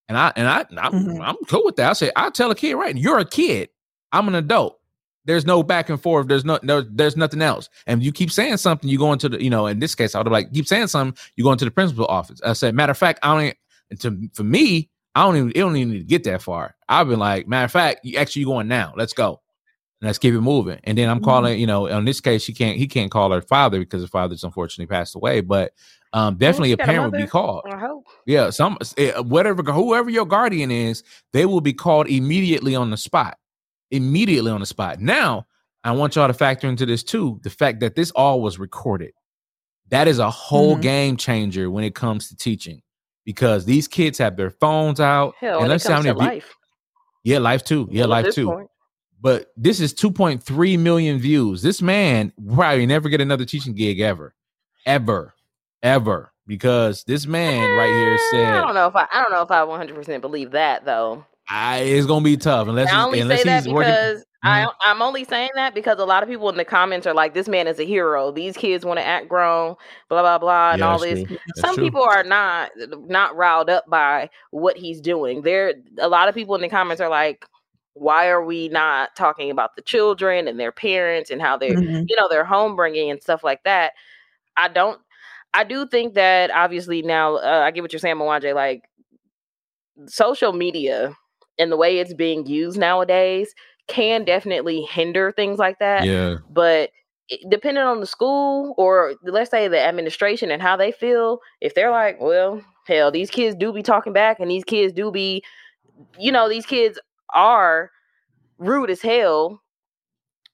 And I and I I'm, Mhm. I'm cool with that. I say I tell a kid, right? You're a kid. I'm an adult. There's no back and forth. There's no, no there's nothing else. And you keep saying something, you go into the, you know, in this case, I would like keep saying something, you go into the principal office. I said, matter of fact, I don't to for me, I don't even it don't even need to get that far. I've been like, matter of fact, you actually going now. Let's go. Let's keep it moving. And then I'm Mhm. calling, you know, in this case, she can't he can't call her father because her father's unfortunately passed away. But um definitely a got a parent would be called. I hope. Yeah, some eh, whatever whoever your guardian is, they will be called immediately on the spot. Immediately on the spot. Now, I want y'all to factor into this too, the fact that this all was recorded. That is a whole Mhm. game changer when it comes to teaching because these kids have their phones out. Hell, and let's see how many view- life. yeah, life too. Yeah, Well, life too. point. But this is 2.3 million views. This man probably never get another teaching gig ever. Ever. Ever. Because this man right here Eh, said I don't know if I I don't know if I 100 percent believe that though. I, it's gonna be tough unless I he's, only unless say that he's working. because I Mhm. I'm only saying that because a lot of people in the comments are like, "This man is a hero. These kids want to act grown, blah blah blah, and Yeah, all this." Some true. people are not not riled up by what he's doing. There, a lot of people in the comments are like, "Why are we not talking about the children and their parents and how they're Mhm. you know their home bringing and stuff like that?" I don't. I do think that obviously now uh, I get what you're saying, Mwanje. Like social media and the way it's being used nowadays can definitely hinder things like that. Yeah. But depending on the school or let's say the administration and how they feel, if they're like, well, hell, these kids do be talking back and these kids do be, you know, these kids are rude as hell.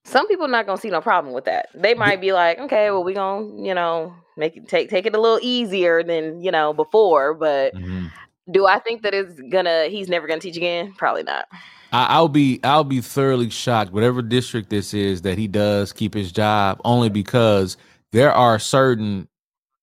Some people not gonna see no problem with that. They might be like, okay, well, we gonna, you know, make it take take it a little easier than you know before, but Mhm. Do I think that it's gonna? He's never gonna teach again? Probably not. I, I'll be I'll be thoroughly shocked, whatever district this is, that he does keep his job, only because there are certain,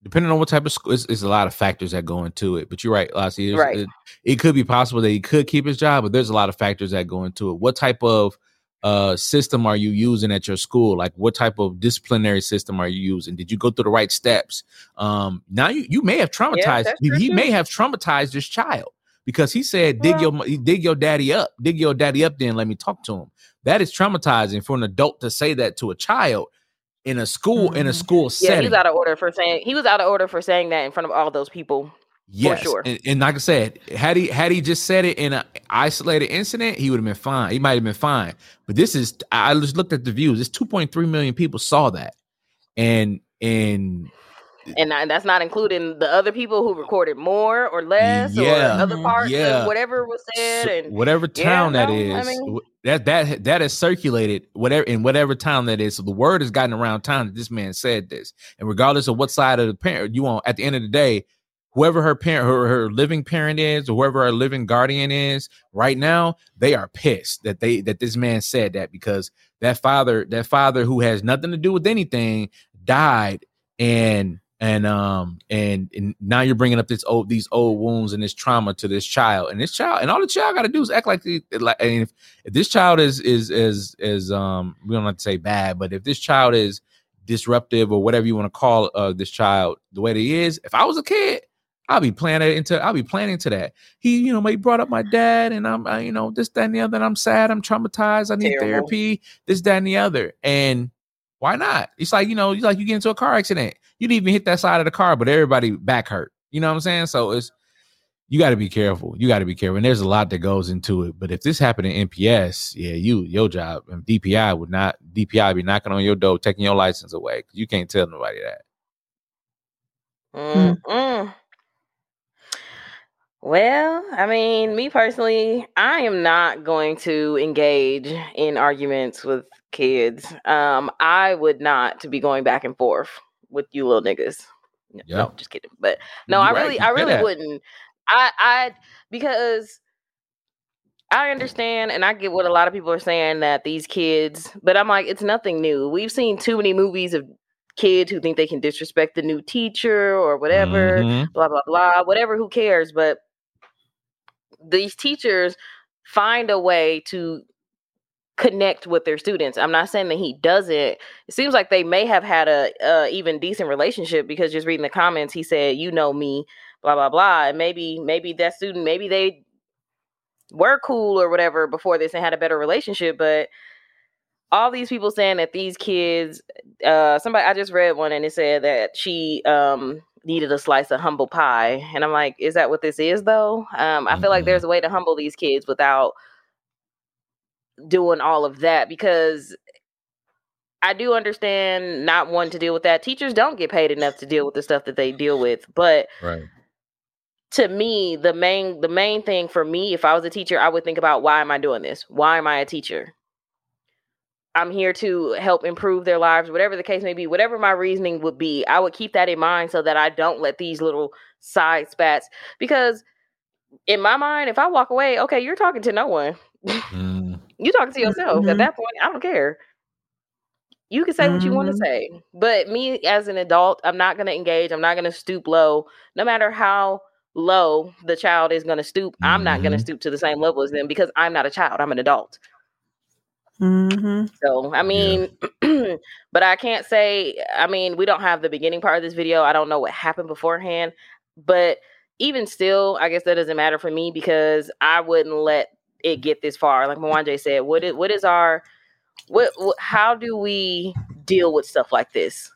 depending on what type of school, it's, it's a lot of factors that go into it. But you're right, Lassie. Right. It, it could be possible that he could keep his job, but there's a lot of factors that go into it. What type of uh system are you using at your school like what type of disciplinary system are you using did you go through the right steps um now you you may have traumatized that's he, he may have traumatized this child because he said dig your dig your daddy up dig your daddy up then let me talk to him that is traumatizing for an adult to say that to a child in a school in a Mhm. school Yeah, setting he was out of order for saying he was out of order for saying that in front of all those people. Yes, sure. and, and like I said, had he had he just said it in an isolated incident, he would have been fine. He might have been fine. But this is I just looked at the views. It's 2.3 million people saw that, and and And I- that's not including the other people who recorded more or less Yeah, or other mm-hmm. parts yeah. of whatever was said. so and whatever yeah, town that no, is I mean, that that that is circulated whatever in whatever town that is. So the word has gotten around town that this man said this, and regardless of what side of the parent you want, at the end of the day, whoever her parent, her, her living parent is, or whoever her living guardian is, right now they are pissed that they that this man said that because that father, that father who has nothing to do with anything, died, and and um and, and now you're bringing up this old these old wounds and this trauma to this child and this child and all the child got to do is act like the, like and if, if this child is is is is um we don't have to say bad but if this child is disruptive or whatever you want to call uh this child the way that he is if i was a kid I'll be planning into I'll be planning to that. He, you know, he brought up my dad, and I'm, I, you know, this, that, and the other. And I'm sad. I'm traumatized. I need Terrible. therapy. This, that, and the other. And why not? It's like you know, it's like you get into a car accident. You didn't even hit that side of the car, but everybody back hurt. You know what I'm saying? So it's you got to be careful. You got to be careful. And there's a lot that goes into it. But if this happened in MPS, yeah, you your job and DPI would not DPI be knocking on your door, taking your license away. You can't tell nobody that. Mm-mm. Well, I mean, me personally, I am not going to engage in arguments with kids. Um, I would not to be going back and forth with you little niggas. No, Yeah. no, just kidding. But no, You I really, you I really wouldn't. I, I, because I understand and I get what a lot of people are saying that these kids, but I'm like, it's nothing new. We've seen too many movies of kids who think they can disrespect the new teacher or whatever, Mhm. blah, blah, blah, whatever, who cares? But these teachers find a way to connect with their students. I'm not saying that he doesn't. It seems like they may have had a, a even decent relationship because just reading the comments, he said, "You know me," blah blah blah, and maybe maybe that student maybe they were cool or whatever before this and had a better relationship, but all these people saying that these kids uh somebody I just read one and it said that she um needed a slice of humble pie and I'm like is that what this is though um I feel like there's a way to humble these kids without doing all of that because I do understand not wanting to deal with that teachers don't get paid enough to deal with the stuff that they deal with but Right. to me the main the main thing for me if i was a teacher i would think about why am i doing this why am i a teacher i'm here to help improve their lives whatever the case may be whatever my reasoning would be i would keep that in mind so that i don't let these little side spats because in my mind if i walk away okay you're talking to no one [laughs] Mm. You talking to yourself. At Mhm. that point i don't care. You can say what you want to Mhm. say. But me as an adult i'm not going to engage. I'm not going to stoop low. No matter how low the child is going to stoop i'm not going to Mhm. stoop to the same level as them because i'm not a child. I'm an adult. Mm-hmm. so i mean [clears throat] but i can't say i mean we don't have the beginning part of this video. I don't know what happened beforehand. But even still i guess that doesn't matter for me because i wouldn't let it get this far. Like Mwanje said what is what is our what, what how do we deal with stuff like this?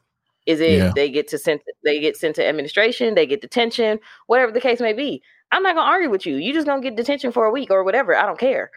Is it Yeah. they get to sent they get sent to administration they get detention whatever the case may be. I'm not gonna argue with you. You just gonna get detention for a week or whatever. I don't care.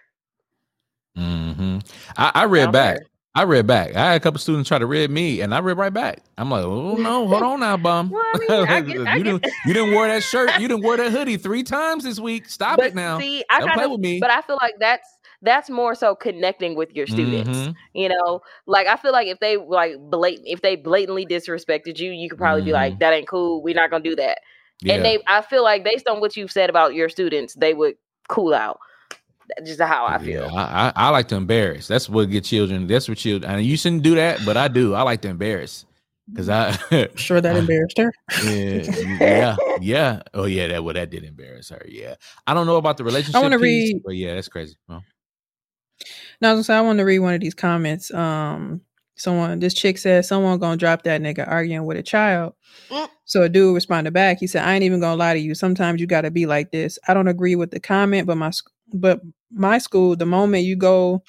Hmm I, I I read don't back. care. I read back. I had a couple students try to read me, and I read right back. I'm like, oh no, hold on now, bum. Well, I mean, I get- [laughs] you didn't you didn't wear that shirt. You didn't wear that [laughs] hoodie three times this week. Stop but it now. see i Don't kind play with me. but i feel like that's that's more so connecting with your students Mhm. you know like i feel like if they like blatant if they blatantly disrespected you you could probably be Mm-hmm. like that ain't cool we're not gonna do that Yeah. And they, I feel like based on what you've said about your students, they would cool out. That's just how I feel. Yeah, I, I, I like to embarrass. That's what get children. That's what children. And you shouldn't do that, but I do. I like to embarrass because I Sure, that [laughs] embarrassed her. yeah, yeah, yeah. Oh yeah, that well that did embarrass her. Yeah, I don't know about the relationship. I wanna read- but yeah, that's crazy. Well, No, I was gonna say I want to read one of these comments. Um, someone, this chick says someone gonna drop that nigga arguing with a child. Mm. So a dude responded back. He said, "I ain't even gonna lie to you. Sometimes you got to be like this. I don't agree with the comment, but my sc- but my school, the moment you go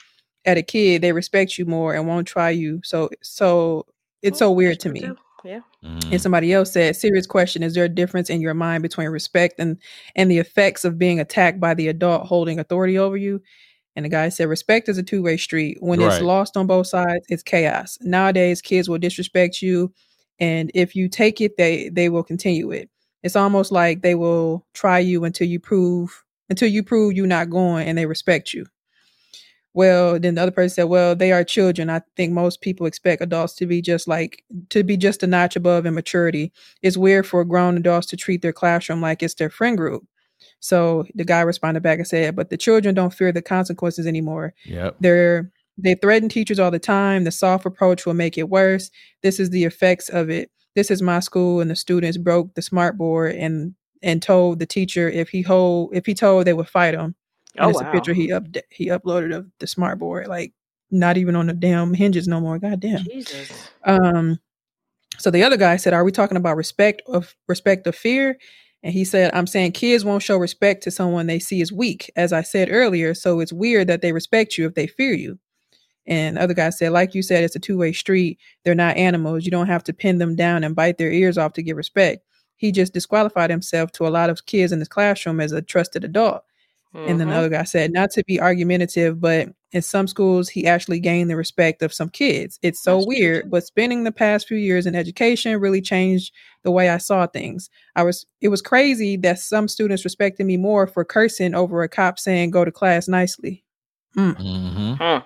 at a kid, they respect you more and won't try you. So so it's so weird to me." Yeah. mm, And somebody else said, "Serious question: Is there a difference in your mind between respect and and the effects of being attacked by the adult holding authority over you?" And the guy said, "Respect is a two way street. When it's lost on both sides, it's chaos. Nowadays, kids will disrespect you, and if you take it, they they will continue it. It's almost like they will try you until you prove until you prove you're not going, and they respect you." Well, then the other person said, "Well, they are children. I think most people expect adults to be just like to be just a notch above in maturity. It's weird for grown adults to treat their classroom like it's their friend group." So the guy responded back and said, "But the children don't fear the consequences anymore. yep. They're they threaten teachers all the time. The soft approach will make it worse. This is the effects of it. This is my school, and the students broke the smart board and and told the teacher if he hold if he told they would fight him. And Oh, it's a picture he up he uploaded of the smart board, like not even on the damn hinges no more. God damn. Jesus. Um, so the other guy said, "Are we talking about respect of respect of fear?" And he said, "I'm saying kids won't show respect to someone they see as weak, as I said earlier. So it's weird that they respect you if they fear you." And the other guy said, "Like you said, it's a two way street. They're not animals. You don't have to pin them down and bite their ears off to get respect." He just disqualified himself to a lot of kids in his classroom as a trusted adult. And then the other guy said, not to be argumentative, but in some schools, he actually gained the respect of some kids. It's so That's weird, too. but spending the past few years in education really changed the way I saw things. I was, it was crazy that some students respected me more for cursing over a cop saying, go to class nicely. Mm. hmm Huh.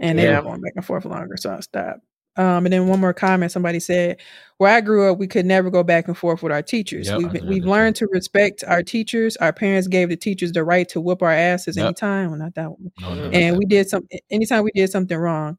And they Yeah. were going back and forth longer, so I stopped. Um, and then one more comment. Somebody said, "Where I grew up, we could never go back and forth with our teachers. Yep, we've we've learned to respect our teachers. Our parents gave the teachers the right to whoop our asses Yep. anytime. Well, not that one. No, no, And we did some anytime we did something wrong.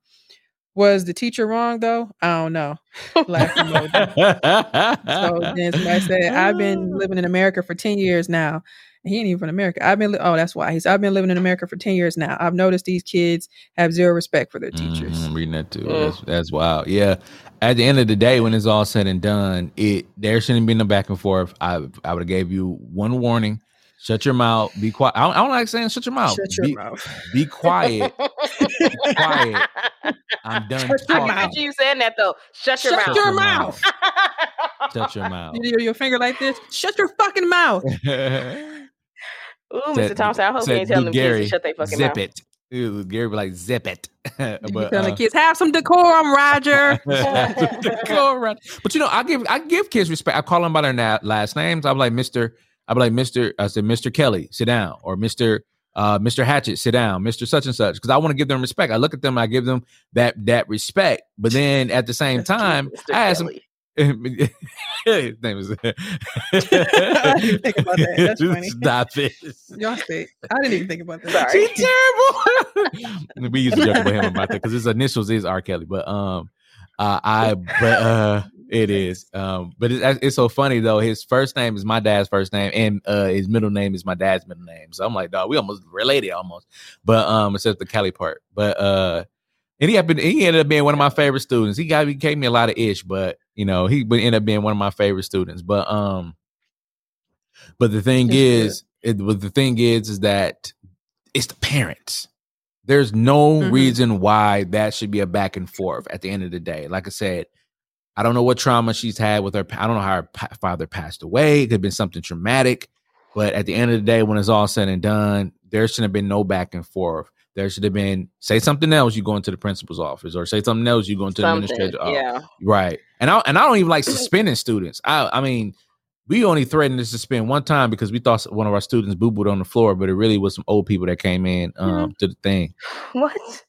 Was the teacher wrong though? I don't know. [laughs] [laughs] So then somebody said, I've been living in America for 10 years now. He ain't even from America. I've been, li- oh, that's why. He said, I've been living in America for 10 years now. I've noticed these kids have zero respect for their teachers. Mhm, I'm reading that too. Mm. That's, that's wild. Yeah. At the end of the day, when it's all said and done, it there shouldn't be no back and forth. I I would have gave you one warning. Shut your mouth. Be quiet. I don't, I don't like saying shut your mouth. Shut your be, mouth. be quiet. quiet. [laughs] I'm done Shut your I talking. can picture you saying that though. Shut your Shut mouth. your your mouth. Shut your mouth. You do your finger like this. Shut your fucking mouth. [laughs] Ooh, Said- Mr. Thompson, I hope you ain't telling them "Dude, kids to shut their fucking mouth. zip mouth. it. Ew, Gary be like, zip it. [laughs] You but, telling the uh, kids, have some decorum, Roger. [laughs] [laughs] Go around. But you know, I give I give kids respect. I call them by their na- last names. I'm like Mister. I'm like Mister. I said Mister Kelly, sit down, or Mister uh, Mister Hatchet, sit down, Mister Such and Such, because I want to give them respect. I look at them, I give them that that respect. But then at the same time, I ask them. Kelly. His name is. [laughs] I didn't even think about that. That's [laughs] funny. Stop it. Y'all say, I didn't even think about that. Sorry. She's terrible. [laughs] we used to joke with him about that because his initials is R. Kelly, but um, uh, I but uh, it is um, but it's it's so funny though. His first name is my dad's first name, and uh, his middle name is my dad's middle name. So I'm like, dog, we almost related almost, but um, except the Kelly part. But uh, and he happened, he ended up being one of my favorite students. He got he gave me a lot of ish, but you know, he would end up being one of my favorite students. But um, but the thing is, it, but the thing is, is that it's the parents. There's no Mhm. reason why that should be a back and forth at the end of the day. Like I said, I don't know what trauma she's had with her. I don't know how her father passed away. It could have been something traumatic. But at the end of the day, when it's all said and done, there should have been no back and forth. There should have been say something else, you go into the principal's office, or say something else, you go into the Something. administrative office. Yeah. Right. And I and I don't even like suspending students. I I mean, we only threatened to suspend one time because we thought one of our students boo booed on the floor, but it really was some old people that came in um to the thing. [sighs] What? [sighs]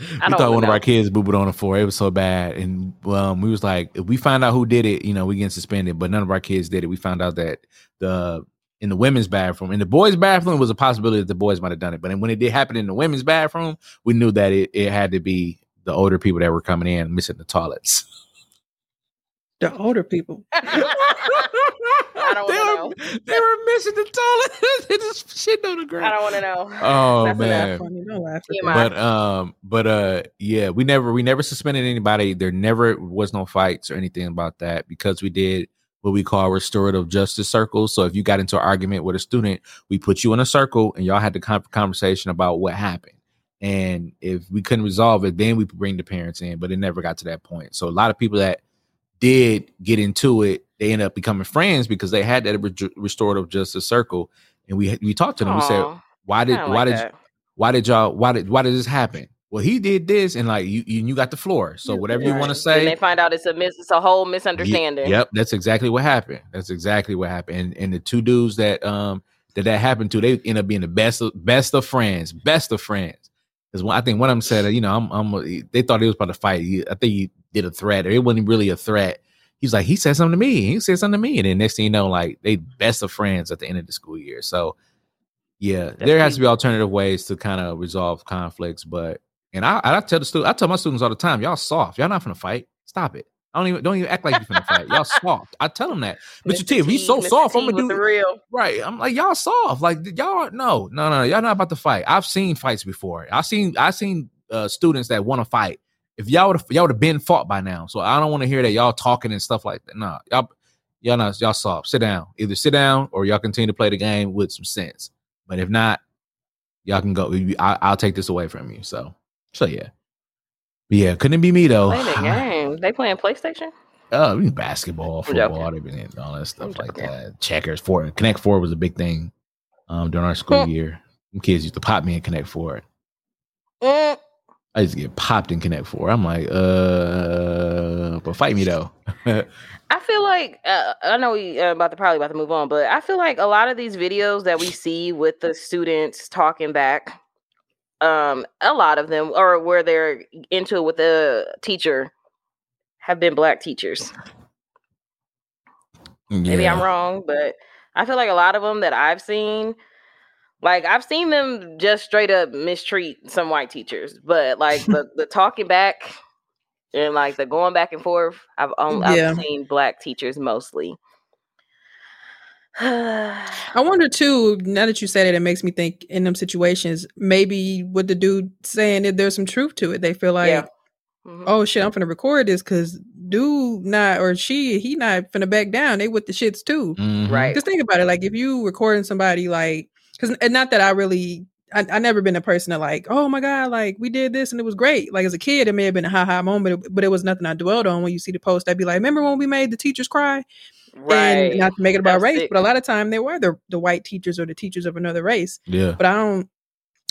We thought one wanna of our know. kids booed on the floor. It was so bad, and um, we was like, if we find out who did it, you know, we get suspended. But none of our kids did it. We found out that the in the women's bathroom, in the boys' bathroom, it was a possibility that the boys might have done it. But when it did happen in the women's bathroom, we knew that it, it had to be the older people that were coming in missing the toilets. [laughs] The older people. [laughs] I don't they, wanna were, they were missing the toilet. [laughs] they just shit on the I don't want to know. Oh That's man. Funny, don't laugh at TMI. that. but um but uh yeah we never we never suspended anybody there never was no fights or anything about that because we did what we call restorative justice circles so if you got into an argument with a student we put you in a circle and y'all had the con- conversation about what happened and if we couldn't resolve it then we bring the parents in but it never got to that point so a lot of people that did get into it they end up becoming friends because they had that re- restorative justice circle and we we talked to them we said why did why like did that. why did y'all why did why did this happen? Well, he did this, and like you you, you got the floor. So whatever you want to say, and they find out it's a mis- it's a whole misunderstanding. Yep, that's exactly what happened. That's exactly what happened. And, and the two dudes that um that that happened to, they end up being the best of best of friends, best of friends. Because I think one of them said, uh, you know, I'm, I'm they thought he was about to fight. He, I think he did a threat, or it wasn't really a threat. He's like, he said something to me. He said something to me, and then next thing you know, like they best of friends at the end of the school year. So yeah, there has to be alternative ways to kind of resolve conflicts. But and I, I tell the student, I tell my students all the time, y'all soft. Y'all not gonna fight. Stop it. I don't even don't even act like you're finna fight. Y'all soft. I tell them that. Mr. T, if you so Mr. soft, T I'm gonna do the real. right. I'm like y'all soft. Like y'all no no no. Y'all not about to fight. I've seen fights before. I've seen I've seen uh, students that want to fight. If y'all would y'all would have been fought by now. So I don't want to hear that y'all talking and stuff like that. No, y'all y'all not y'all soft. Sit down. Either sit down or y'all continue to play the game with some sense. But if not, y'all can go. I, I'll take this away from you. So so yeah. But yeah, couldn't it be me though. [sighs] They playing PlayStation. Oh, we basketball, football, everything, all that stuff like that. Checkers, four, Connect Four was a big thing um, during our school Hmm. year. Them kids used to pop me in Connect Four. Mm, I used to get popped in Connect Four. I'm like, uh, but fight me though. [laughs] I feel like uh, I know we uh, about to probably about to move on, but I feel like a lot of these videos that we see with the students talking back, um, a lot of them, or where they're into it with the teacher, have been black teachers. Maybe I'm wrong, but I feel like a lot of them that I've seen, like I've seen them just straight up mistreat some white teachers, but like the the [laughs] talking back and like the going back and forth, I've um, Yeah. I've seen black teachers mostly. [sighs] I wonder too. Now that you said it, it makes me think in them situations, maybe with the dude saying that there's some truth to it. They feel like, Yeah. Mhm. oh shit, I'm gonna record this because dude not or she he not finna back down. They with the shits too. Mhm. Right. Just think about it. Like if you recording somebody like because and not that I really I, I never been a person that like, oh my God, like we did this and it was great. Like as a kid, it may have been a ha ha moment, but it was nothing I dwelled on. When you see the post, I'd be like, remember when we made the teachers cry? Right. And not to make it about That's race, sick. but a lot of time they were the, the white teachers or the teachers of another race. Yeah. But I don't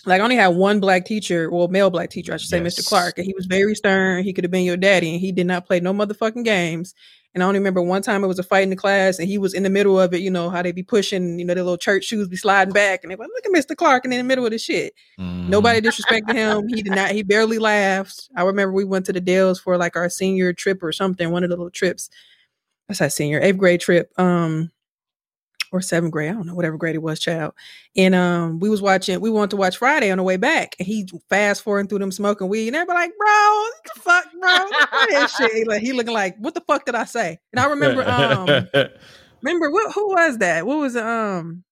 like I only had one black teacher, well, male black teacher, I should say, Yes. Mr. Clark, and he was very stern. He could have been your daddy, and he did not play no motherfucking games. And I only remember one time it was a fight in the class, and he was in the middle of it. You know how they be pushing, you know, their little church shoes be sliding back, and they like, "Look at Mr. Clark," and in the middle of the shit. Mhm. Nobody disrespected him. He did not. He barely laughed. I remember we went to the Dells for like our senior trip or something. One of the little trips. That's our senior eighth grade trip. Um, or seventh grade. I don't know, whatever grade it was, child. And um, we was watching. We wanted to watch Friday on the way back, and he fast forwarding through them smoking weed, and everybody like, "Bro, what the fuck, bro, what is shit?" Like he looking like, "What the fuck did I say?" And I remember, um, [laughs] remember what? Who was that? What was? Um,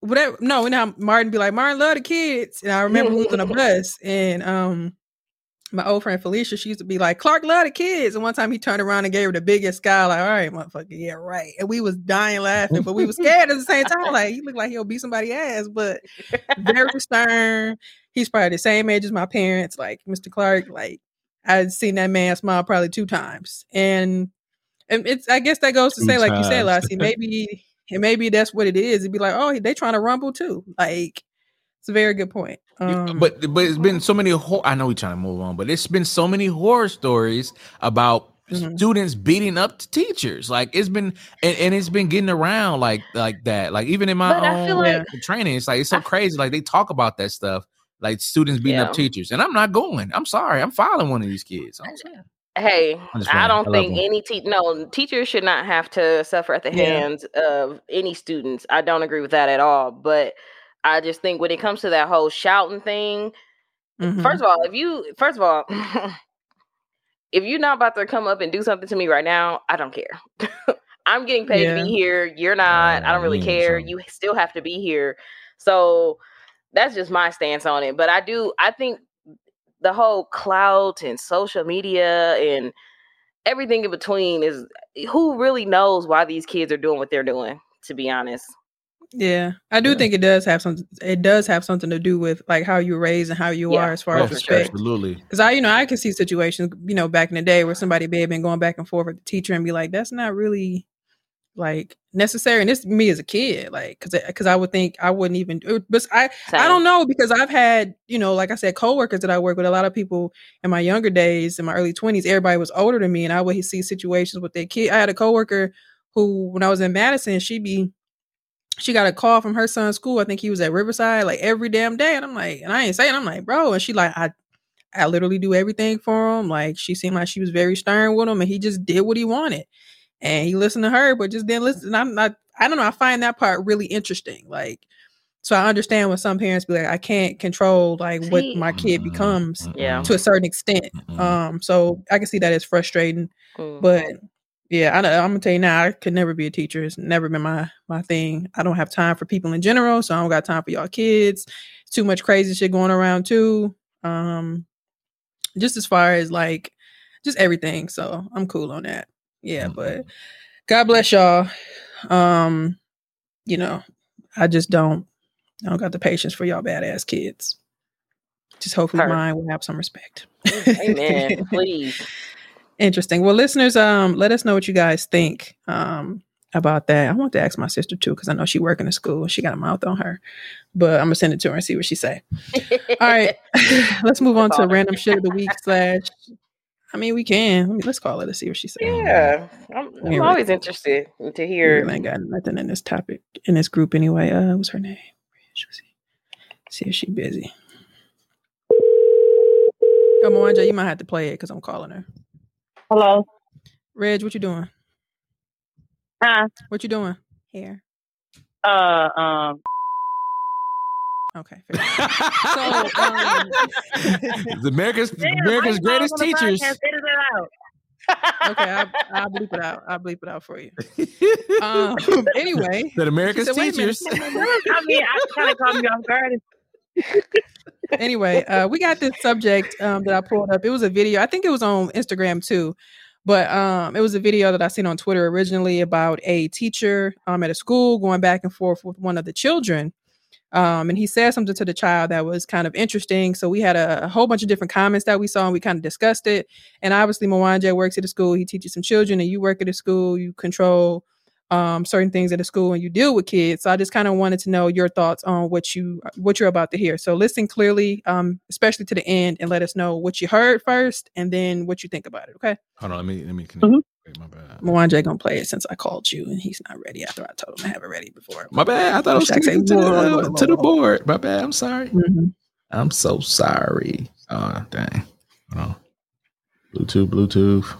whatever. No, and now Martin be like, Martin love the kids, and I remember we was on a [laughs] bus, and um, my old friend Felicia, she used to be like, Clark love the kids, and one time he turned around and gave her the biggest sky, like, all right, motherfucker, yeah, right, and we was dying laughing, but we was scared at the same time, like he looked like he'll beat somebody ass, but very [laughs] stern. He's probably the same age as my parents, like Mr. Clark, like. I'd seen that man smile probably two times, and and it's I guess that goes to Two say, like you said, times. Lassie, maybe and maybe that's what it is. It'd be like, oh, they trying to rumble too. Like it's a very good point. Um, but but it's been so many. Hor- I know we're trying to move on, but it's been so many horror stories about Mhm. students beating up teachers. Like it's been and, and it's been getting around like like that. Like even in my own like- training, it's like it's so crazy. Like they talk about that stuff. like students beating up teachers, and I'm not going. I'm sorry. I'm filing one of these kids. I'm. Hey, I don't I think any te- no teachers should not have to suffer at the Yeah. hands of any students. I don't agree with that at all. But I just think when it comes to that whole shouting thing, Mhm. first of all, if you first of all, [laughs] if you're not about to come up and do something to me right now, I don't care. [laughs] I'm getting paid to be here. You're not. I don't really care. You still have to be here. So that's just my stance on it. But I do. I think the whole clout and social media and everything in between is who really knows why these kids are doing what they're doing. To be honest, Yeah, I do Yeah. think it does have some. It does have something to do with like how you raised and how you Yeah. are as far Oh, as respect. absolutely. Because I, you know, I can see situations, you know, back in the day where somebody may have been going back and forth with the teacher and be like, "That's not really like necessary." And this me as a kid, like, because because I would think I wouldn't even. But I I don't know because I've had, you know, like I said, coworkers that I work with. A lot of people in my younger days, in my early twenties, everybody was older than me, and I would see situations with their kid. I had a coworker who, when I was in Madison, she'd be she got a call from her son's school. I think he was at Riverside like every damn day. And I'm like, and I ain't saying, I'm like, bro. And she like, I I literally do everything for him. Like she seemed like she was very stern with him and he just did what he wanted. And he listened to her, but just didn't listen. And I'm not, I don't know. I find that part really interesting. Like, so I understand when some parents be like, I can't control like what my kid becomes Yeah. to a certain extent. Um, so I can see that as frustrating. But yeah, I, I'm gonna tell you now, I could never be a teacher. It's never been my my thing. I don't have time for people in general, so I don't got time for y'all kids. Too much crazy shit going around too. Um, just as far as like just everything. So I'm cool on that. Yeah, Mhm. but God bless y'all. Um, you know, I just don't I don't got the patience for y'all badass kids. Just hopefully Her. mine will have some respect. Amen. [laughs] Please. Interesting. Well, listeners, um, let us know what you guys think um about that. I want to ask my sister too because I know she work in a school and she got a mouth on her. But I'm gonna send it to her and see what she say. All right, [laughs] [laughs] let's move on to random shit of the week slash. I mean, we can. Let me, let's call it and see what she say. Yeah, I'm, I'm really. always interested to hear. really ain't got nothing in this topic in this group anyway. Uh, what's her name? See if she busy. Come on, Jay. You might have to play it because I'm calling her. Hello. Reg, what you doing? Huh? What you doing? Here. Uh, um, Okay. fair. So, um, [laughs] the America's damn, America's greatest teachers. podcast, edit it out. okay, I'll, I'll bleep it out. I'll bleep it out for you. [laughs] Um, anyway, that America's said, "Wait a minute." teachers. I mean, I kind of caught me off guard. [laughs] anyway, uh, we got this subject um, that I pulled up. It was a video. I think it was on Instagram too, but um, it was a video that I seen on Twitter originally about a teacher um, at a school going back and forth with one of the children. Um, and he said something to the child that was kind of interesting. So we had a, a whole bunch of different comments that we saw and we kind of discussed it. And obviously, Mwanje works at a school. He teaches some children, and you work at a school. You control um, certain things at a school, and you deal with kids. So I just kind of wanted to know your thoughts on what you what you're about to hear. So listen clearly, um, especially to the end, and let us know what you heard first, and then what you think about it. Okay, Hold on, let me let me connect. Wait, my bad. Mwanje gonna play it since I called you, and he's not ready after I told him to have it ready before. My bad. I thought I was Shaq say, to, "Whoa, whoa, the, to the board. My bad. I'm sorry. Mhm. I'm so sorry. Oh dang. Hold on. Bluetooth, Bluetooth.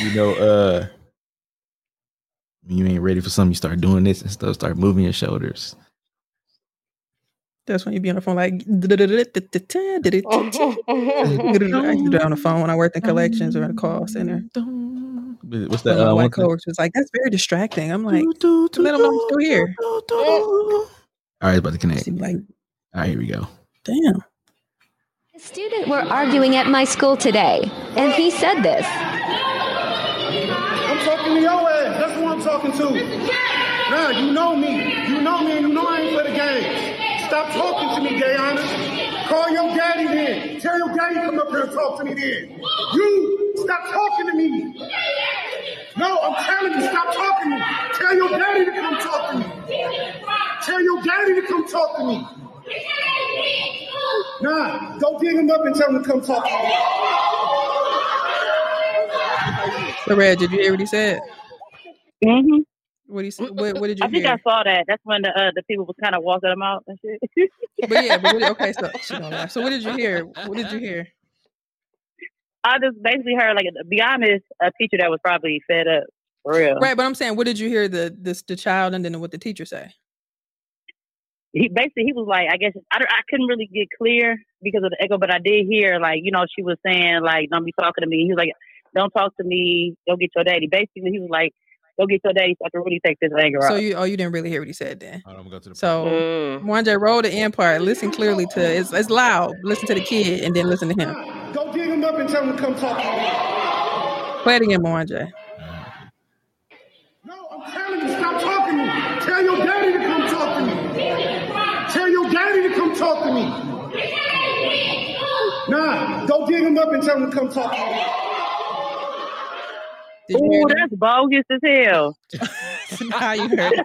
You know, uh you ain't ready for something, you start doing this and stuff, start moving your shoulders. That's when you be on the phone like. I used to do on the phone when I worked in collections or in a call center. What's One that? of my Uh, white coworkers was like, "That's very distracting." I'm like, "Let them know I'm still here." All right, about to connect. Like, All right, here we go. "Damn." A student were arguing at my school today, and he said this. I'm talking to your ass. That's who I'm talking to. Now, you know me. You know me, and you know I ain't for the games. Stop talking to me, gay honest. Call your daddy then. Tell your daddy to come up here and talk to me then. You, stop talking to me. No, I'm telling you, stop talking to me. Tell your daddy to come talk to me. Tell your daddy to come talk to me. Nah, go dig him up and tell him to come talk to me. So, Red, did you hear what he said? hmm What do you? s- What, what did you hear? I think hear? I saw that. That's when the uh, the people was kind of walking them out and shit. But yeah, but what, okay. So [laughs] she don't laugh. So what did you hear? What did you hear? I just basically heard like to be honest, a teacher that was probably fed up for real. Right, but I'm saying, what did you hear the this the child and then what the teacher say? He basically he was like, I guess I, I couldn't really get clear because of the echo, but I did hear like you know she was saying like don't be talking to me. He was like, don't talk to me. Go get your daddy. Basically, he was like, go get your daddy so I can really take this anger So out. So you oh you didn't really hear what he said then. I'm gonna go to the So Mm. Mwanje roll the end part. Listen clearly to it's it's loud. Listen to the kid and then listen to him. Go dig him up and tell him to come talk to me. Play it again, Mwanje. No, I'm telling you, stop talking to me. Tell your daddy to come talk to me. Tell your daddy to come talk to me. Nah, go dig him up and tell him to come talk to me. Did you hear Ooh, that's bogus as hell. [laughs] How you heard it.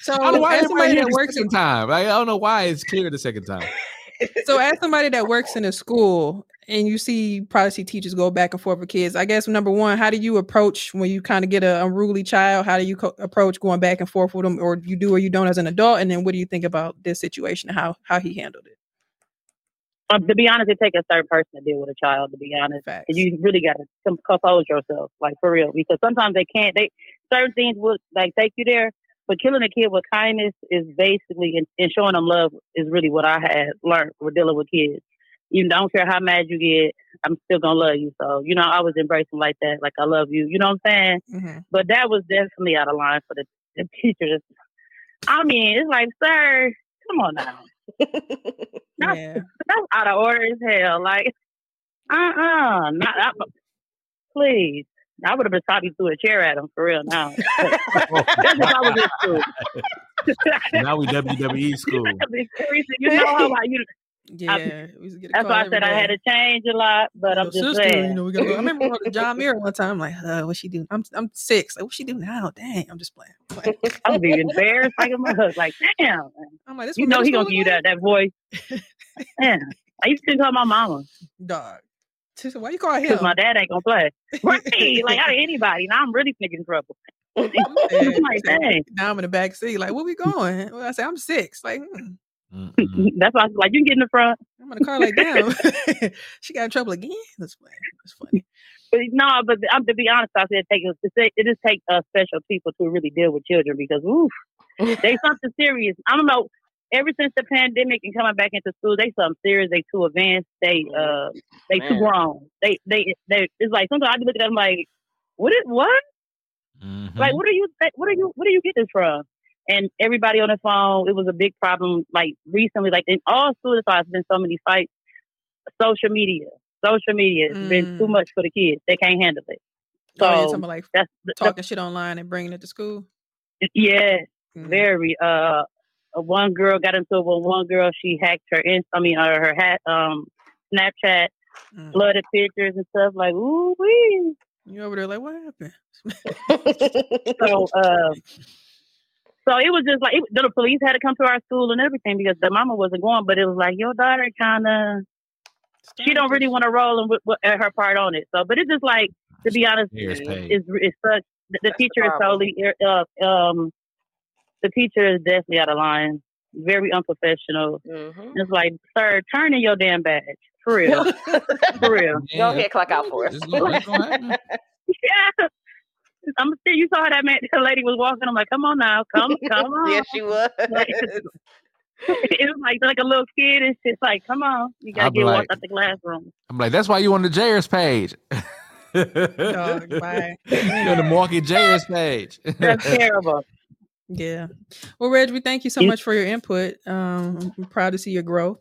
So I don't know why as everybody somebody that works second time. I don't know why it's clear the second time. [laughs] so as somebody that works in a school and you see probably see teachers go back and forth with kids i guess number one how do you approach when you kind of get a unruly child how do you co- approach going back and forth with them or you do or you don't as an adult and then what do you think about this situation and how how he handled it Um, to be honest, it takes a third person to deal with a child. To be honest, you really got to compose yourself, like for real, because sometimes they can't. They certain things will like take you there, but killing a kid with kindness is basically and, and showing them love is really what I had learned with dealing with kids. You don't care how mad you get, I'm still gonna love you. So you know, I was embracing like that, like I love you. You know what I'm saying? mm-hmm. But that was definitely out of line for the, the teachers. I mean, it's like, sir, come on now. [laughs] That's, yeah that's out of order as hell. Like, uh uh not, I, please. I would have been probably threw a chair at him for real now. [laughs] That's if I was in school. now we WWE school. [laughs] you know how I, you, yeah we used to get a that's why I said I had to change a lot, but I'm just sister, saying. you know, we gotta go. I [laughs] remember John Muir one time. I'm like, uh, what she do? I'm I'm six. Like, what she do now? Dang, I'm just playing. [laughs] [laughs] I'm would be embarrassed like a mother. Like, damn. I'm like, this You know he gonna give you that that voice. Man, I used to call my mama dog. Why you call him? because my dad ain't gonna play. Right? like out of anybody. Now I'm really thinking trouble. Yeah, I'm like, dang. now I'm in the back seat. Like, where we going? Well, I say I'm six. Like, mm, Mm-mm. [laughs] That's why I was like, you can get in the front. I'm in the car. Like, damn, [laughs] she got in trouble again. That's funny. That's funny. [laughs] But no, but um, to be honest, I said take it it just take uh, special people to really deal with children because oof, they something serious. I don't know. Ever since the pandemic and coming back into school, they something serious. They too advanced. They uh they too grown. They they they. It's like sometimes I be looking at them like, what is what? Mhm. Like, what are you? What are you? What do you get this from? And everybody on the phone. It was a big problem. Like recently, like in all schools, there's been so many fights. Social media, social media has been too Mm. much for the kids. They can't handle it. So oh, yeah, talking about like that's the, the, talking shit online and bringing it to school. yeah, Mhm. very. Uh, uh, one girl got into it with one girl. She hacked her. Inst- I mean, uh, her hat. Um, Snapchat, Mm. flooded pictures and stuff. Like, ooh wee. You over there like, what happened? [laughs] So, uh, so it was just like it, the police had to come to our school and everything because the mama wasn't going. But it was like your daughter kind of she don't really want to roll and with, with her part on it. So, but it's just like to be honest, Here's paid. is is such the, the That's the teacher is totally uh, um the teacher is definitely out of line, very unprofessional. Mhm. It's like, sir, turn in your damn badge for real, [laughs] for real. Go ahead, clock out for us. It's gonna- it's gonna happen. [laughs] Yeah. I'm still. You saw how that man, that lady was walking. I'm like, come on now, come, come [laughs] on. yes, she was. [laughs] Like, it was like like a little kid. It's just like, come on, you gotta I'll be get like- walked out the classroom. I'm like, that's why you on the Jayers page. Dog, [laughs] bye. You're on the Milwaukee Jayers page. That's terrible. Yeah. Well, Reg, we thank you so much for your input. Um, I'm proud to see your growth.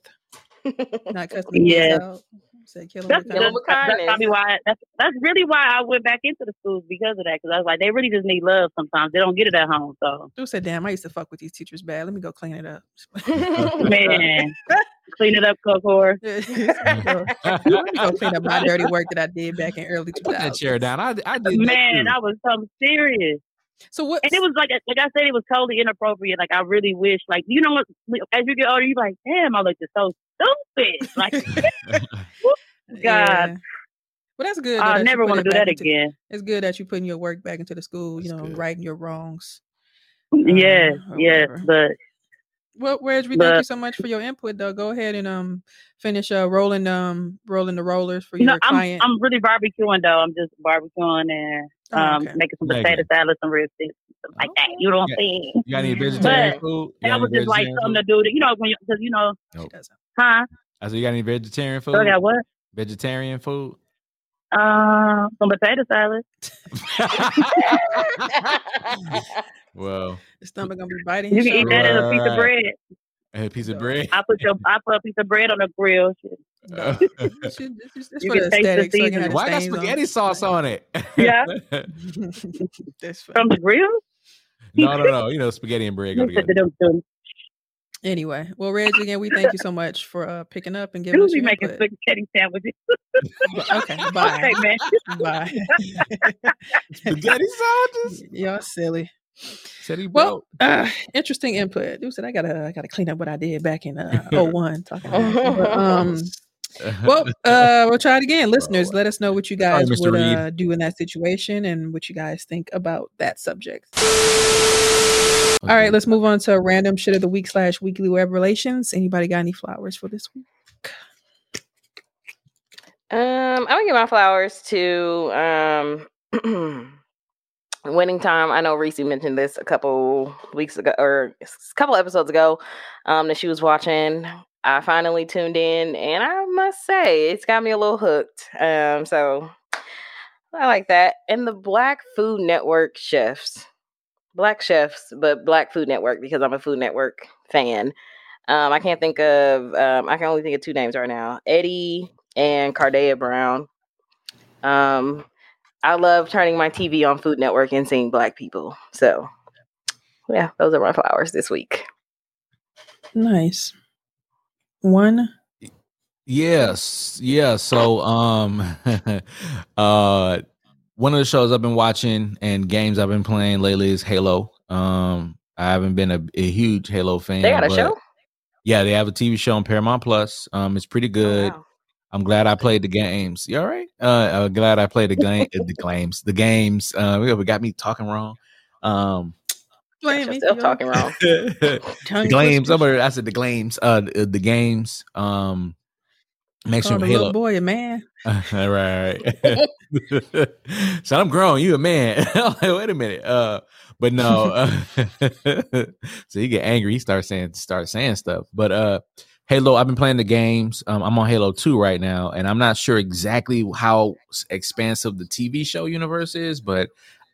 Not cussing the kids Yes. out. Say kill 'em That's, with kindness. with that's, that's probably why. That's that's really why I went back into the schools because of that. Because I was like, they really just need love. Sometimes they don't get it at home. So Dude said, "Damn, I used to fuck with these teachers bad. Let me go clean it up." [laughs] [laughs] man, clean it up, Cocor. [laughs] Let me go clean up my dirty work that I did back in early Put that chair down. I, I did Man, that I was something serious. So what? And it was like, like I said, it was totally inappropriate. Like I really wish, like you know what? As you get older, you're like, damn, I looked just so stupid. Like, [laughs] [laughs] God, Yeah. Well, that's good. I that never want to do that into- again. It's good that you're putting your work back into the school. You know, good. righting your wrongs. yes, or yes, whatever. but Well, Reg, we thank you so much for your input. Though, go ahead and um finish uh rolling um rolling the rollers for you know, your I'm client. I'm really barbecuing though. I'm just barbecuing and Oh, um okay. making some Megan. potato salad, some rib sticks, stuff like that. You know what I'm Yeah. saying? You got any But food? You That was just like something food? to do. To, you know, when because you know, She doesn't. Huh? I said, you got any vegetarian food? So I got what? Vegetarian food? Uh, some potato salad. [laughs] [laughs] well, The stomach gonna be biting. You can eat shoulder. that as a piece of Right. bread. a piece of bread. I put your I put a piece of bread on the grill. [laughs] Shit. No. It's just- it's just- it's You can taste the aesthetic, so you can have seasoning. the Why got stains on spaghetti sauce on it? Yeah. That's funny. From the grill? no, no, no. You know, spaghetti and bread go together. Anyway, well, Reg, again, we thank you so much for uh, picking up and [laughs] giving Who us be your making input. spaghetti sandwiches? Okay, [laughs] bye. Okay, man. [laughs] Bye. Spaghetti sandwiches? Y'all silly. Said he Well, broke. uh, interesting input. Dude said I gotta I gotta clean up what I did back in uh 01 talking about. But, um well uh we'll try it again. Listeners, let us know what you guys Mr. would uh, do in that situation and what you guys think about that subject. All right, let's move on to a random shit of the week slash weekly web relations. Anybody got any flowers for this week? Um, I'm gonna give my flowers to um [clears throat] winning time. I know Reese mentioned this a couple weeks ago or a couple episodes ago. Um, that she was watching. I finally tuned in, and I must say it's got me a little hooked. Um, so I like that. And the Black Food Network chefs, Black chefs, but Black Food Network because I'm a Food Network fan. Um, I can't think of. Um, I can only think of two names right now: Eddie and Kardea Brown. Um, I love turning my TV on Food Network and seeing Black people. So, yeah, those are my flowers this week. Nice. One. Yes, yeah. So, um, [laughs] uh, one of the shows I've been watching and games I've been playing lately is Halo. Um, I haven't been a, a huge Halo fan. They got a but- show. Yeah, they have a TV show on Paramount Plus. Um, it's pretty good. Oh, wow. I'm glad I played the games. You all right? Uh, I'm glad I played the [laughs] game, the games, the games. Uh, we got me talking wrong. Um, Blame Got me yourself talking wrong. [laughs] the tongue games. Somebody, I said the games. Uh, the, the games. Um, make Called sure a little Halo. boy a man. [laughs] right? so [laughs] I'm grown. You a man. [laughs] Like, Wait a minute. Uh, but no. Uh, so you get angry. He starts saying start saying stuff. But uh, Halo. I've been playing the games. Um, I'm on Halo Two right now, and I'm not sure exactly how expansive the TV show universe is, but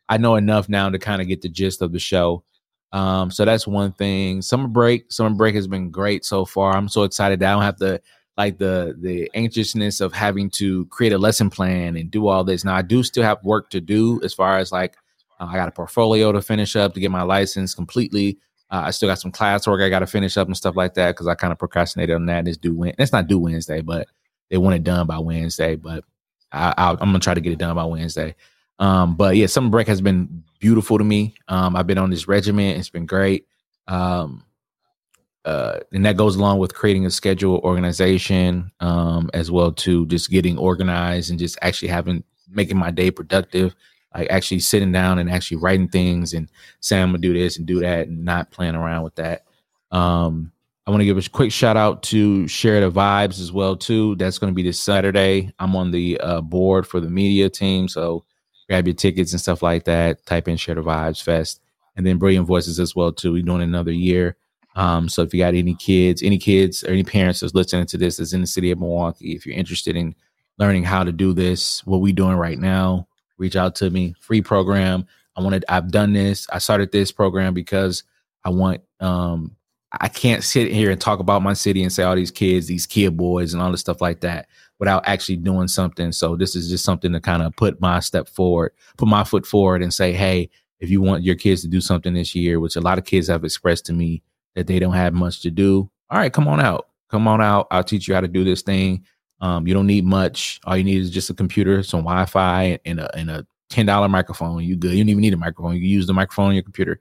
I know enough now to kind of get the gist of the show. Um, so that's one thing. Summer break. Summer break has been great so far. I'm so excited that I don't have to like the the anxiousness of having to create a lesson plan and do all this. Now I do still have work to do as far as like uh, I got a portfolio to finish up to get my license completely. Uh, I still got some classwork I got to finish up and stuff like that because I kind of procrastinated on that. It's due Wed- It's not due Wednesday, but they want it done by Wednesday. But I, I'm gonna try to get it done by Wednesday. Um, but yeah, summer break has been beautiful to me. Um, I've been on this regiment. It's been great. Um, uh, and that goes along with creating a schedule organization um, as well to just getting organized and just actually having making my day productive. Like actually sitting down and actually writing things and saying i'm gonna do this and do that and not playing around with that. Um, i want to give a quick shout out to share the vibes as well too. That's going to be this saturday. I'm on the uh, board for the media team so grab your tickets and stuff like that. Type in share the vibes fest. And then brilliant voices as well too. We're doing another year um, so if you got any kids, any kids or any parents that's listening to this that's in the city of Milwaukee, if you're interested in learning how to do this, what we're doing right now, reach out to me. Free program. I wanted. I've done this. I started this program because I want. Um, I can't sit here and talk about my city and say all these kids, these kid boys, and all this stuff like that without actually doing something. So this is just something to kind of put my step forward, put my foot forward, and say, hey, if you want your kids to do something this year, which a lot of kids have expressed to me that they don't have much to do. All right, come on out. Come on out. I'll teach you how to do this thing. Um, you don't need much. All you need is just a computer, some Wi-Fi, and a and a ten dollar microphone. You good. You don't even need a microphone. You use the microphone on your computer,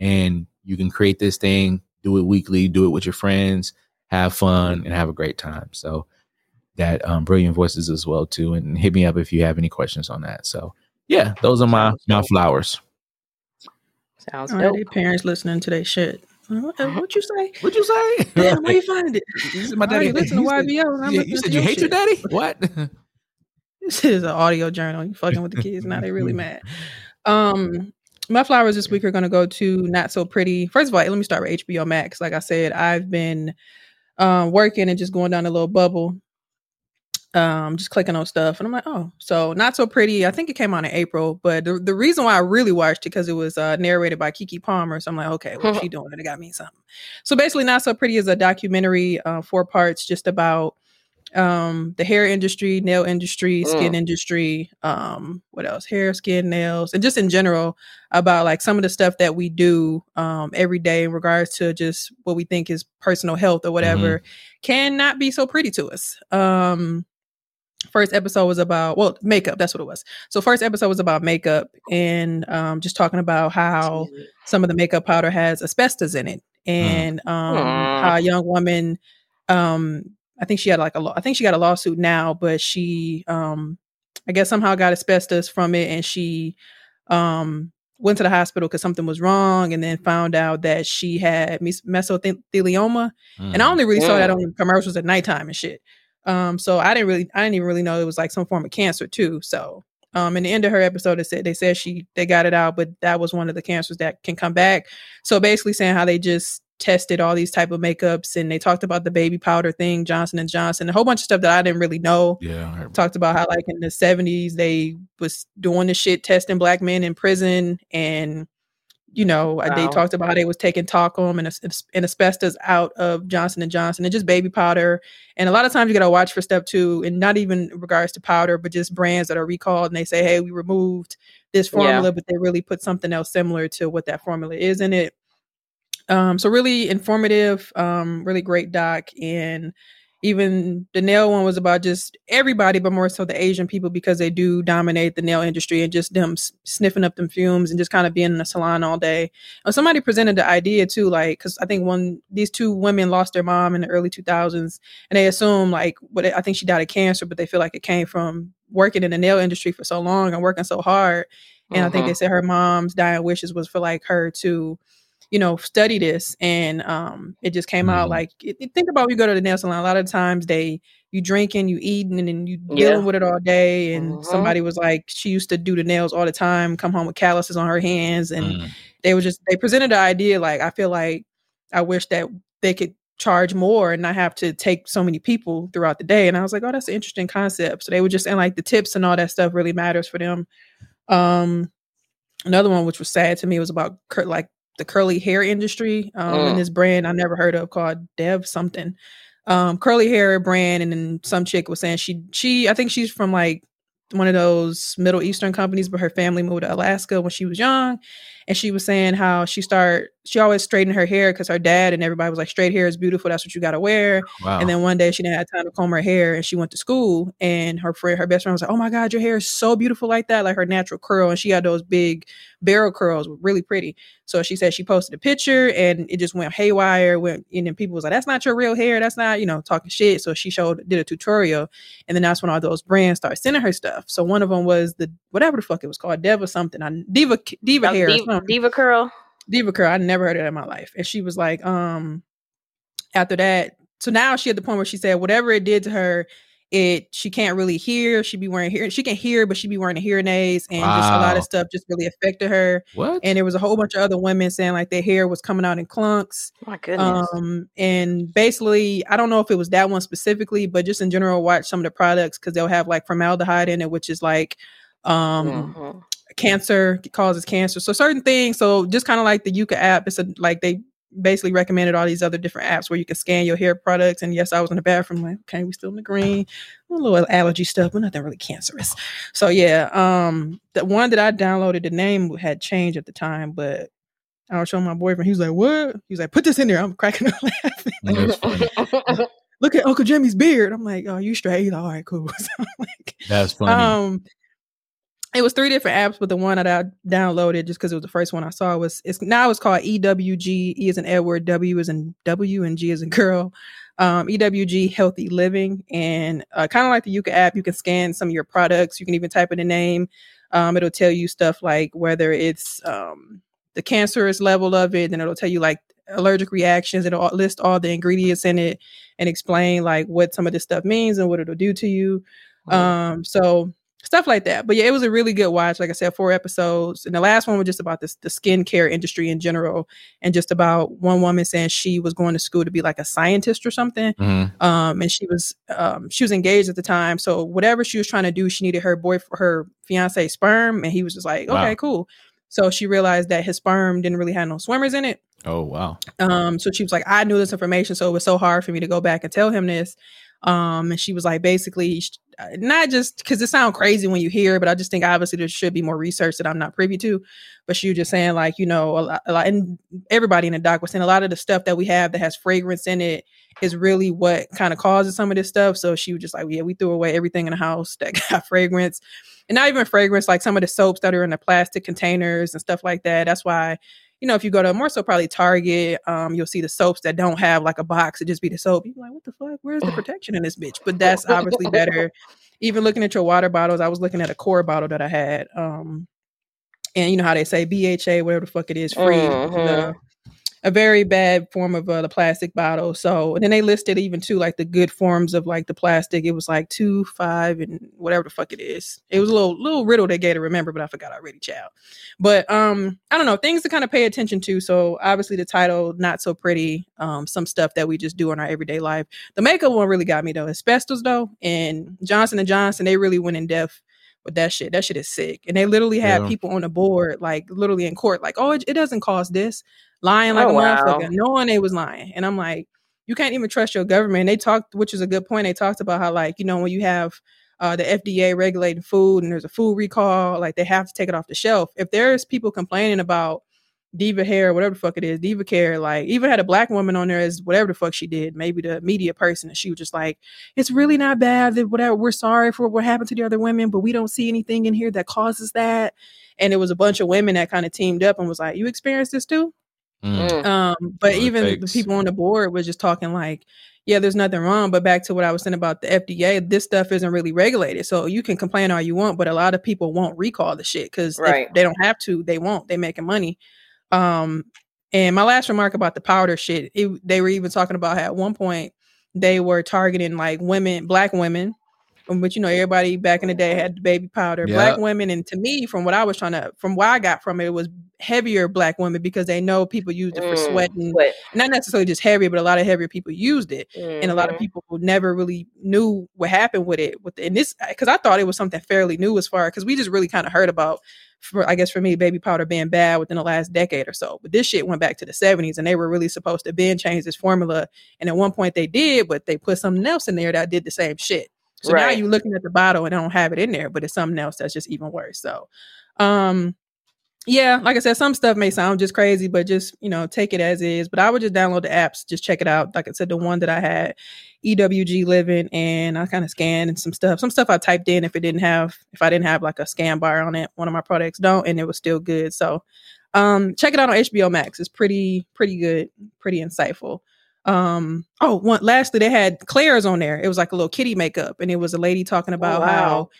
and you can create this thing. Do it weekly. Do it with your friends. Have fun and have a great time. So that um, brilliant voices as well too. And hit me up if you have any questions on that. So yeah, those are my my flowers. Sounds All right, their parents listening to that shit. What, uh, what you say? What'd you say? Damn, where you [laughs] find it? This is my daddy. listen to You said- YBO. Yeah, you said you hate your daddy? [laughs] What? This is an audio journal. You fucking with the kids. Now they really mad. Um, my flowers this week are going to go to Not So Pretty. First of all, let me start with HBO Max. Like I said, I've been um, working and just going down a little bubble, um, just clicking on stuff, and I'm like, oh, so Not So Pretty. I think it came out in April, but the, the reason why I really watched it because it was uh, narrated by Keke Palmer. So I'm like, okay, what's she [laughs] doing? It got me something. So basically, Not So Pretty is a documentary, uh, four parts, just about um the hair industry nail industry skin Mm. industry um what else hair skin nails and just in general about like some of the stuff that we do um every day in regards to just what we think is personal health or whatever cannot be so pretty to us um first episode was about well makeup that's what it was. So first episode was about makeup and um just talking about how some of the makeup powder has asbestos in it and um how a young woman um i think she had like a law i think she got a lawsuit now but she um i guess somehow got asbestos from it and she um went to the hospital because something was wrong and then found out that she had mes- mesothelioma. And I only really saw that Mm. on commercials at nighttime and shit. Um, so I didn't really, I didn't even really know it was like some form of cancer too. So, um, in the end of her episode, it said they said she they got it out, but that was one of the cancers that can come back. So basically, saying how they just tested all these type of makeups and they talked about the baby powder thing, Johnson and Johnson, a whole bunch of stuff that I didn't really know. Yeah, Talked about how like in the seventies they was doing the shit testing black men in prison and you know uh, they talked about how they was taking talcum and, and asbestos out of johnson and johnson and just baby powder. And a lot of times you gotta watch for step two and not even in regards to powder but just brands that are recalled and they say hey we removed this Yeah. formula but they really put something else similar to what that formula is in it. Um so really informative um really great doc and even the nail one was about just everybody but more so the asian people because they do dominate the nail industry and just them sniffing up them fumes and just kind of being in the salon all day and somebody presented the idea too like because i think one these two women lost their mom in the early 2000s and they assume like what i think she died of cancer but they feel like it came from working in the nail industry for so long and working so hard and i think Mhm. they said her mom's dying wishes was for like her to you know study this and um it just came out Mhm. like it, think about when you go to the nail salon a lot of times they you drinking you eating and then you Yeah. dealing with it all day and Mhm. somebody was like she used to do the nails all the time come home with calluses on her hands and Mm. they were just they presented the idea like i feel like i wish that they could charge more and not have to take so many people throughout the day and i was like oh that's an interesting concept so they were just saying like the tips and all that stuff really matters for them um another one which was sad to me was about like the curly hair industry um Mm. and this brand i never heard of called dev something um curly hair brand and then some chick was saying she she i think she's from like one of those middle eastern companies but her family moved to alaska when she was young and she was saying how she started she always straightened her hair because her dad and everybody was like straight hair is beautiful that's what you got to wear Wow. and then one day she didn't have time to comb her hair and she went to school and her friend, her best friend was like, Oh my God, your hair is so beautiful like that, like her natural curl. And she had those big barrel curls, really pretty. So she said she posted a picture and it just went haywire. Went and then people was like, That's not your real hair. That's not, you know, talking shit. So she showed did a tutorial. And then that's when all those brands started sending her stuff. So one of them was the whatever the fuck it was called, Dev or something. I, Diva Diva Oh, hair. Diva. Diva Curl. Diva Curl. I never heard of that in my life. And she was like, um, after that, so now she at the point where she said whatever it did to her, it she can't really hear. She be wearing hearing, she can hear, but she be wearing the hearing aids, and just a lot of stuff just really affected her. what? And there was a whole bunch of other women saying like their hair was coming out in clunks. My goodness. Um, and basically, I don't know if it was that one specifically, but just in general, watch some of the products because they'll have like formaldehyde in it, which is like um Mhm. cancer causes cancer so certain things so just kind of like the yuka app it's a like they basically recommended all these other different apps where you can scan your hair products and yes i was in the bathroom like okay we still in the green a little allergy stuff but nothing really cancerous so yeah um the one that i downloaded the name had changed at the time but I was showing my boyfriend. He was like, "What?" He was like, "Put this in there." I'm cracking [laughs] up laughing. That's funny. Look at Uncle Jimmy's beard. I'm like, "Oh, you straight?" He's like, All right, cool. [laughs] So I'm like, That's funny. um, it was three different apps, but the one that I downloaded just because it was the first one I saw was it's now it's called EWG. E is in Edward, W is in W, and G is in girl. um, EWG Healthy Living, and uh, kind of like the Yuka app, you can scan some of your products. You can even type in a name. Um, it'll tell you stuff like whether it's um, the cancerous level of it, and it'll tell you like allergic reactions. It'll list all the ingredients in it and explain like what some of this stuff means and what it'll do to you. Um, so stuff like that. But yeah, it was a really good watch. Like I said, four episodes, and the last one was just about this the skincare industry in general, and just about one woman saying she was going to school to be like a scientist or something. Mhm. Um, and she was um she was engaged at the time, so whatever she was trying to do, she needed her boy her fiance sperm, and he was just like, okay, Wow. cool. So she realized that his sperm didn't really have no swimmers in it. Oh wow. Um, so she was like, I knew this information, so it was so hard for me to go back and tell him this. Um, and she was like, basically, uh, not just because it sounds crazy when you hear, it, but I just think obviously there should be more research that I'm not privy to. But she was just saying, like, you know, a lot, a lot and everybody in the doc was saying a lot of the stuff that we have that has fragrance in it is really what kind of causes some of this stuff. So she was just like, yeah, we threw away everything in the house that [laughs] got fragrance. And not even fragrance, like some of the soaps that are in the plastic containers and stuff like that. That's why you know, if you go to more so probably Target, um, you'll see the soaps that don't have like a box. It just be the soap. You're like, what the fuck? Where's the [laughs] protection in this bitch? But that's obviously better. Even looking at your water bottles, I was looking at a core bottle that I had. Um, and you know how they say BHA, whatever the fuck it is, free. Mhm. The- a very bad form of uh, the plastic bottle. So and then they listed even too like the good forms of like the plastic. It was like two, five, and whatever the fuck it is. It was a little little riddle they gave to remember, but I forgot already, child. But um, I don't know things to kind of pay attention to. So obviously the title not so pretty. Um, some stuff that we just do in our everyday life. The makeup one really got me though. Asbestos though, and Johnson and Johnson they really went in depth with that shit. That shit is sick. And they literally had Yeah. people on the board, like literally in court, like, oh, it, it doesn't cost this, lying like Oh, a wow. motherfucker, knowing they was lying. And I'm like, you can't even trust your government. They talked, which is a good point. They talked about how, like, you know, when you have uh, the FDA regulating food and there's a food recall, like they have to take it off the shelf. If there's people complaining about Diva hair, whatever the fuck it is, Diva care, like even had a black woman on there as whatever the fuck she did, maybe the media person, and she was just like, it's really not bad that whatever we're sorry for what happened to the other women, but we don't see anything in here that causes that. And it was a bunch of women that kind of teamed up and was like, You experienced this too? Mm. Mm. Um, but Or even the people on the board was just talking like, yeah, there's nothing wrong. But back to what I was saying about the FDA, this stuff isn't really regulated. So you can complain all you want, but a lot of people won't recall the shit because Right. they don't have to, they won't. They making money. Um, and my last remark about the powder shit, it, they were even talking about how at one point they were targeting like women, black women. But you know, everybody back in the day had the baby powder. Black women, and to me, from what I was trying to, from what I got from it, it was heavier black women because they know people used it for Mm, sweating, But, not necessarily just heavier, but a lot of heavier people used it, and a lot of mhm. people never really knew what happened with it. With the, and this, because I thought it was something fairly new as far because we just really kind of heard about, for I guess for me, baby powder being bad within the last decade or so. But this shit went back to the seventies, and they were really supposed to then change this formula. And at one point they did, but they put something else in there that did the same shit. So now you're looking at the bottle and I don't have it in there, but it's something else that's just even worse. So, um, yeah, like I said, some stuff may sound just crazy, but just you know, take it as is. But I would just download the apps, just check it out. Like I said, the one that I had, EWG Living, and I kind of scanned and some stuff. Some stuff I typed in if it didn't have, if I didn't have like a scan bar on it, one of my products don't, and it was still good. So, um, check it out on HBO Max. It's pretty, pretty good, pretty insightful. Um, oh, one lastly, they had Claire's on there. It was like a little kitty makeup, and it was a lady talking about wow. how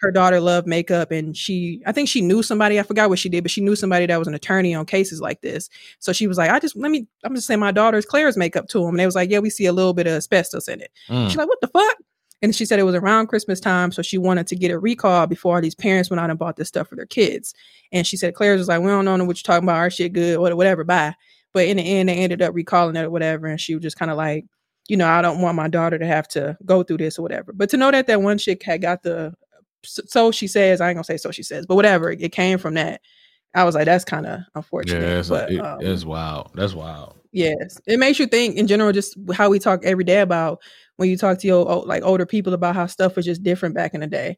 her daughter loved makeup and she I think she knew somebody, I forgot what she did, but she knew somebody that was an attorney on cases like this. So she was like, I just let me I'm just saying my daughter's Claire's makeup to him. And they was like, Yeah, we see a little bit of asbestos in it. Mm. She's like, What the fuck? And she said it was around Christmas time, so she wanted to get a recall before all these parents went out and bought this stuff for their kids. And she said Claire's was like, We don't know what you're talking about, our shit good, or whatever, bye. But in the end, they ended up recalling it or whatever. And she was just kind of like, you know, I don't want my daughter to have to go through this or whatever. But to know that that one chick had got the, so she says, I ain't gonna say so she says, but whatever, it came from that. I was like, that's kind of Yeah, unfortunate. that's, but, it, um, that's wild. That's wild. Yes, it makes you think in general, just how we talk every day about when you talk to your like older people about how stuff was just different back in the day.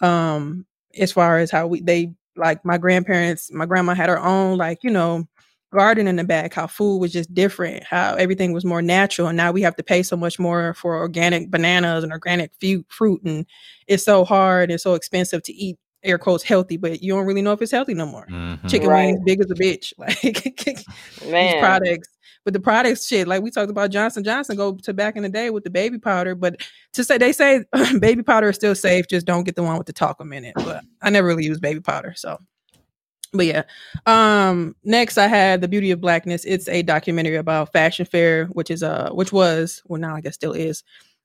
Um, as far as how we they like my grandparents, my grandma had her own like you know garden in the back. How food was just different. How everything was more natural, and now we have to pay so much more for organic bananas and organic fu- fruit, and it's so hard and so expensive to eat. Air quotes healthy, but you don't really know if it's healthy no more Mhm. chicken Right. wings big as a bitch [laughs] like [laughs] these products But the products shit, like we talked about Johnson Johnson go to back in the day with the baby powder. But to say they say [clears throat] baby powder is still safe, just don't get the one with the talcum in it. But I never really use baby powder. So but yeah. Um next I had The Beauty of Blackness. It's a documentary about Fashion Fair, which is uh which was well now I guess still is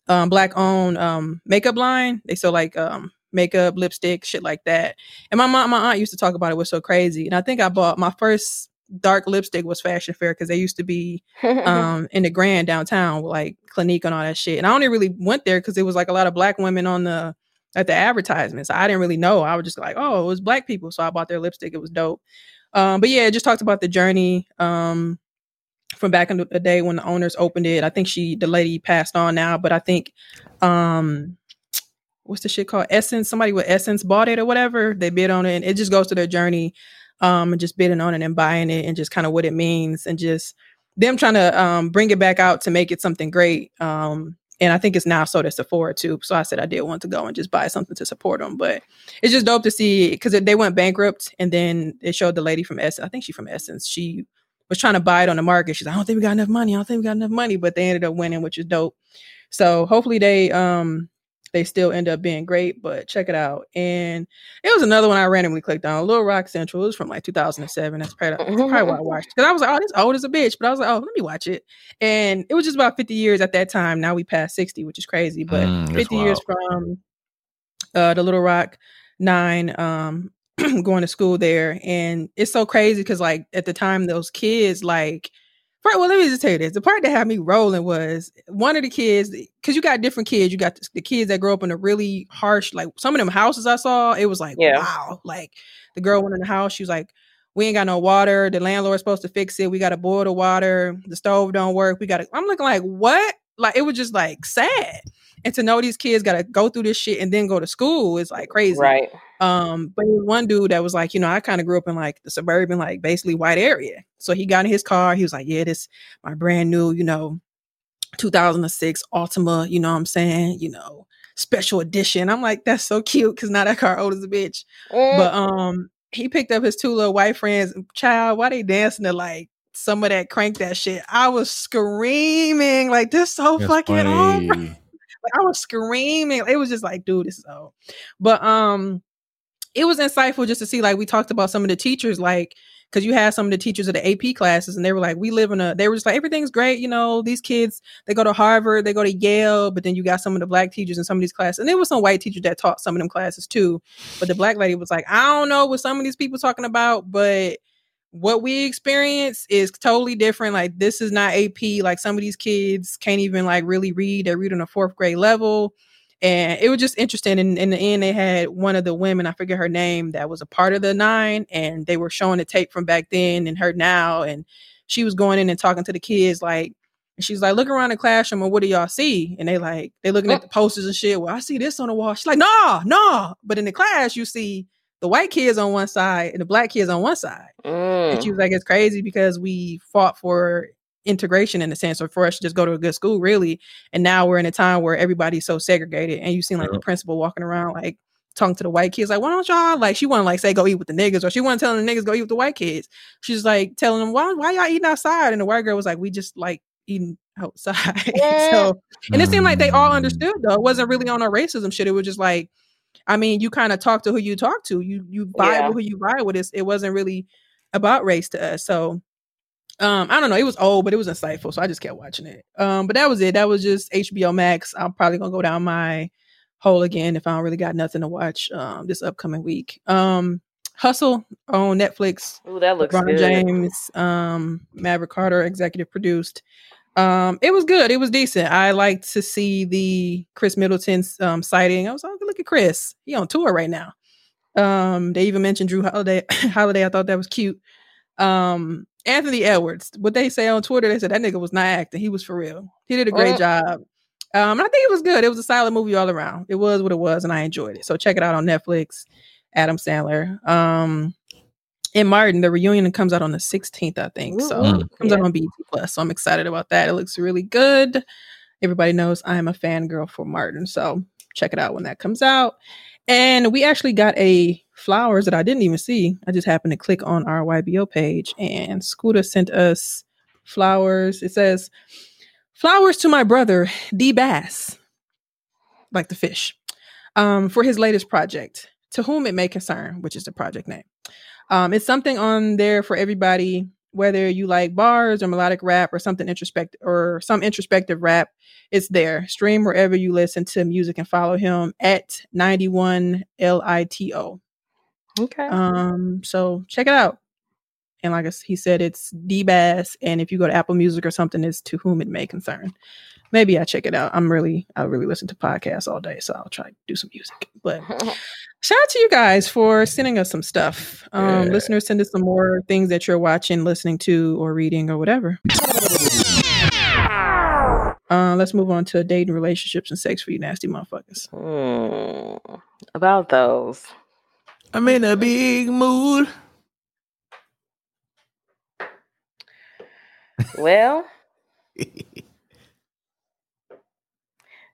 um black owned um makeup line. They sell like um makeup, lipstick, shit like that. And my mom, my aunt used to talk about it was so crazy. And I think I bought my first dark lipstick was Fashion Fair because they used to be [laughs] um in the Grand downtown with like Clinique and all that shit. And I only really went there because it was like a lot of black women on the at the advertisements. I didn't really know. I was just like, oh, it was black people. So I bought their lipstick. It was dope. Um, but yeah, it just talked about the journey um, from back in the day when the owners opened it. I think she, the lady passed on now, but I think, um, what's the shit called? Essence. Somebody with Essence bought it or whatever. They bid on it. And it just goes to their journey um, and just bidding on it and buying it and just kind of what it means and just them trying to um, bring it back out to make it something great. Um, and I think it's now sold at Sephora too. So I said I did want to go and just buy something to support them. But it's just dope to see because they went bankrupt, and then it showed the lady from Essence. I think she's from Essence. She was trying to buy it on the market. She's like, I don't think we got enough money. I don't think we got enough money, but they ended up winning, which is dope. So hopefully they um they still end up being great, but check it out. And it was another one I randomly clicked on, Little Rock Central. It was from like 2007. That's probably, that's [laughs] probably why I watched Because I was like, oh, this old as a bitch. But I was like, oh, let me watch it. And it was just about 50 years at that time. Now we passed 60, which is crazy. But Mm, 50 years from uh, the Little Rock Nine um, [clears throat] going to school there. And it's so crazy because, like, at the time, those kids, like, Well, let me just tell you this. The part that had me rolling was one of the kids, because you got different kids. You got the, the kids that grow up in a really harsh, like some of them houses I saw, it was like, Yeah. wow. Like the girl went in the house, she was like, we ain't got no water. The landlord's supposed to fix it. We got to boil the water. The stove don't work. We got to, I'm looking like, what? Like, it was just like sad. And to know these kids got to go through this shit and then go to school is like crazy. Right. Um, but there was one dude that was like, you know, I kind of grew up in like the suburban, like basically white area. So he got in his car. He was like, yeah, this my brand new, you know, 2006 Altima. You know what I'm saying? You know, special edition. I'm like, that's so cute because now that car old as a bitch. Mm. But um, he picked up his two little white friends. Child, why they dancing to like some of that crank that shit? I was screaming like this so That's fucking old. funny. Like, I was screaming. It was just like, dude, this is old. But um, it was insightful just to see, like, we talked about some of the teachers, like, because you had some of the teachers of the AP classes, and they were like, we live in a, they were just like, everything's great, you know, these kids, they go to Harvard, they go to Yale, but then you got some of the black teachers in some of these classes, and there was some white teachers that taught some of them classes too. But the black lady was like, I don't know what some of these people talking about, but what we experience is totally different. Like this is not AP. Like some of these kids can't even like really read. They read on a fourth grade level. And it was just interesting. And in the end, they had one of the women, I forget her name, that was a part of the nine, and they were showing the tape from back then and her now. And she was going in and talking to the kids, like, she's like, look around the classroom and what do y'all see? And they like, they looking at oh. the posters and shit. Well, I see this on the wall. She's like, no, no. But in the class, you see the white kids on one side and the black kids on one side. And she Mm. was like, it's crazy because we fought for integration in a sense, or for us to just go to a good school, really. And now we're in a time where everybody's so segregated. And you seen like the principal walking around, like talking to the white kids, like, why don't y'all like she wanna like say go eat with the niggas, or she wasn't telling the niggas go eat with the white kids. She's like telling them, Why why y'all eating outside? And the white girl was like, We just like eating outside. [laughs] so and it seemed like they all understood though. It wasn't really on a racism shit. It was just like I mean, you kind of talk to who you talk to. You you vibe Yeah. with who you vibe with. It's, it wasn't really about race to us. So um, I don't know. It was old, but it was insightful. So I just kept watching it. Um, but that was it. That was just HBO Max. I'm probably gonna go down my hole again if I don't really got nothing to watch um this upcoming week. Um Hustle on Netflix. Ooh, that looks LeBron good. James, um, Maverick Carter, executive produced. Um, it was good. It was decent. I liked to see the Khris Middleton's um sighting. I was like, look at Khris. He on tour right now. Um, they even mentioned Jrue Holiday. [coughs] Holiday. I thought that was cute. Um, Anthony Edwards. What they say on Twitter, they said that nigga was not acting. He was for real. He did a great Mm. job. Um, and I think it was good. It was a solid movie all around. It was what it was, and I enjoyed it. So check it out on Netflix. Adam Sandler. Um, and Martin, the reunion comes out on the 16th, I think. So Mm. it comes out on BET Plus. So I'm excited about that. It looks really good. Everybody knows I am a fangirl for Martin. So check it out when that comes out. And we actually got a flowers that I didn't even see. I just happened to click on our YBO page and Scooter sent us flowers. It says, Flowers to my brother, D Bass, like the fish, um, for his latest project, To Whom It May Concern, which is the project name. Um, it's something on there for everybody, whether you like bars or melodic rap or something introspective or some introspective rap. It's there. Stream wherever you listen to music and follow him at 91 LITO. Okay. Um, so check it out. And like he said, it's D Bass. And if you go to Apple Music or something, it's to whom it may concern. Maybe I check it out. I'm really, I really listen to podcasts all day, so I'll try to do some music. But [laughs] shout out to you guys for sending us some stuff. Um, Yeah. Listeners, send us some more things that you're watching, listening to, or reading, or whatever. Uh, let's move on to dating, relationships, and sex for you nasty motherfuckers. Hmm. About those. I'm in a big mood. Well, [laughs]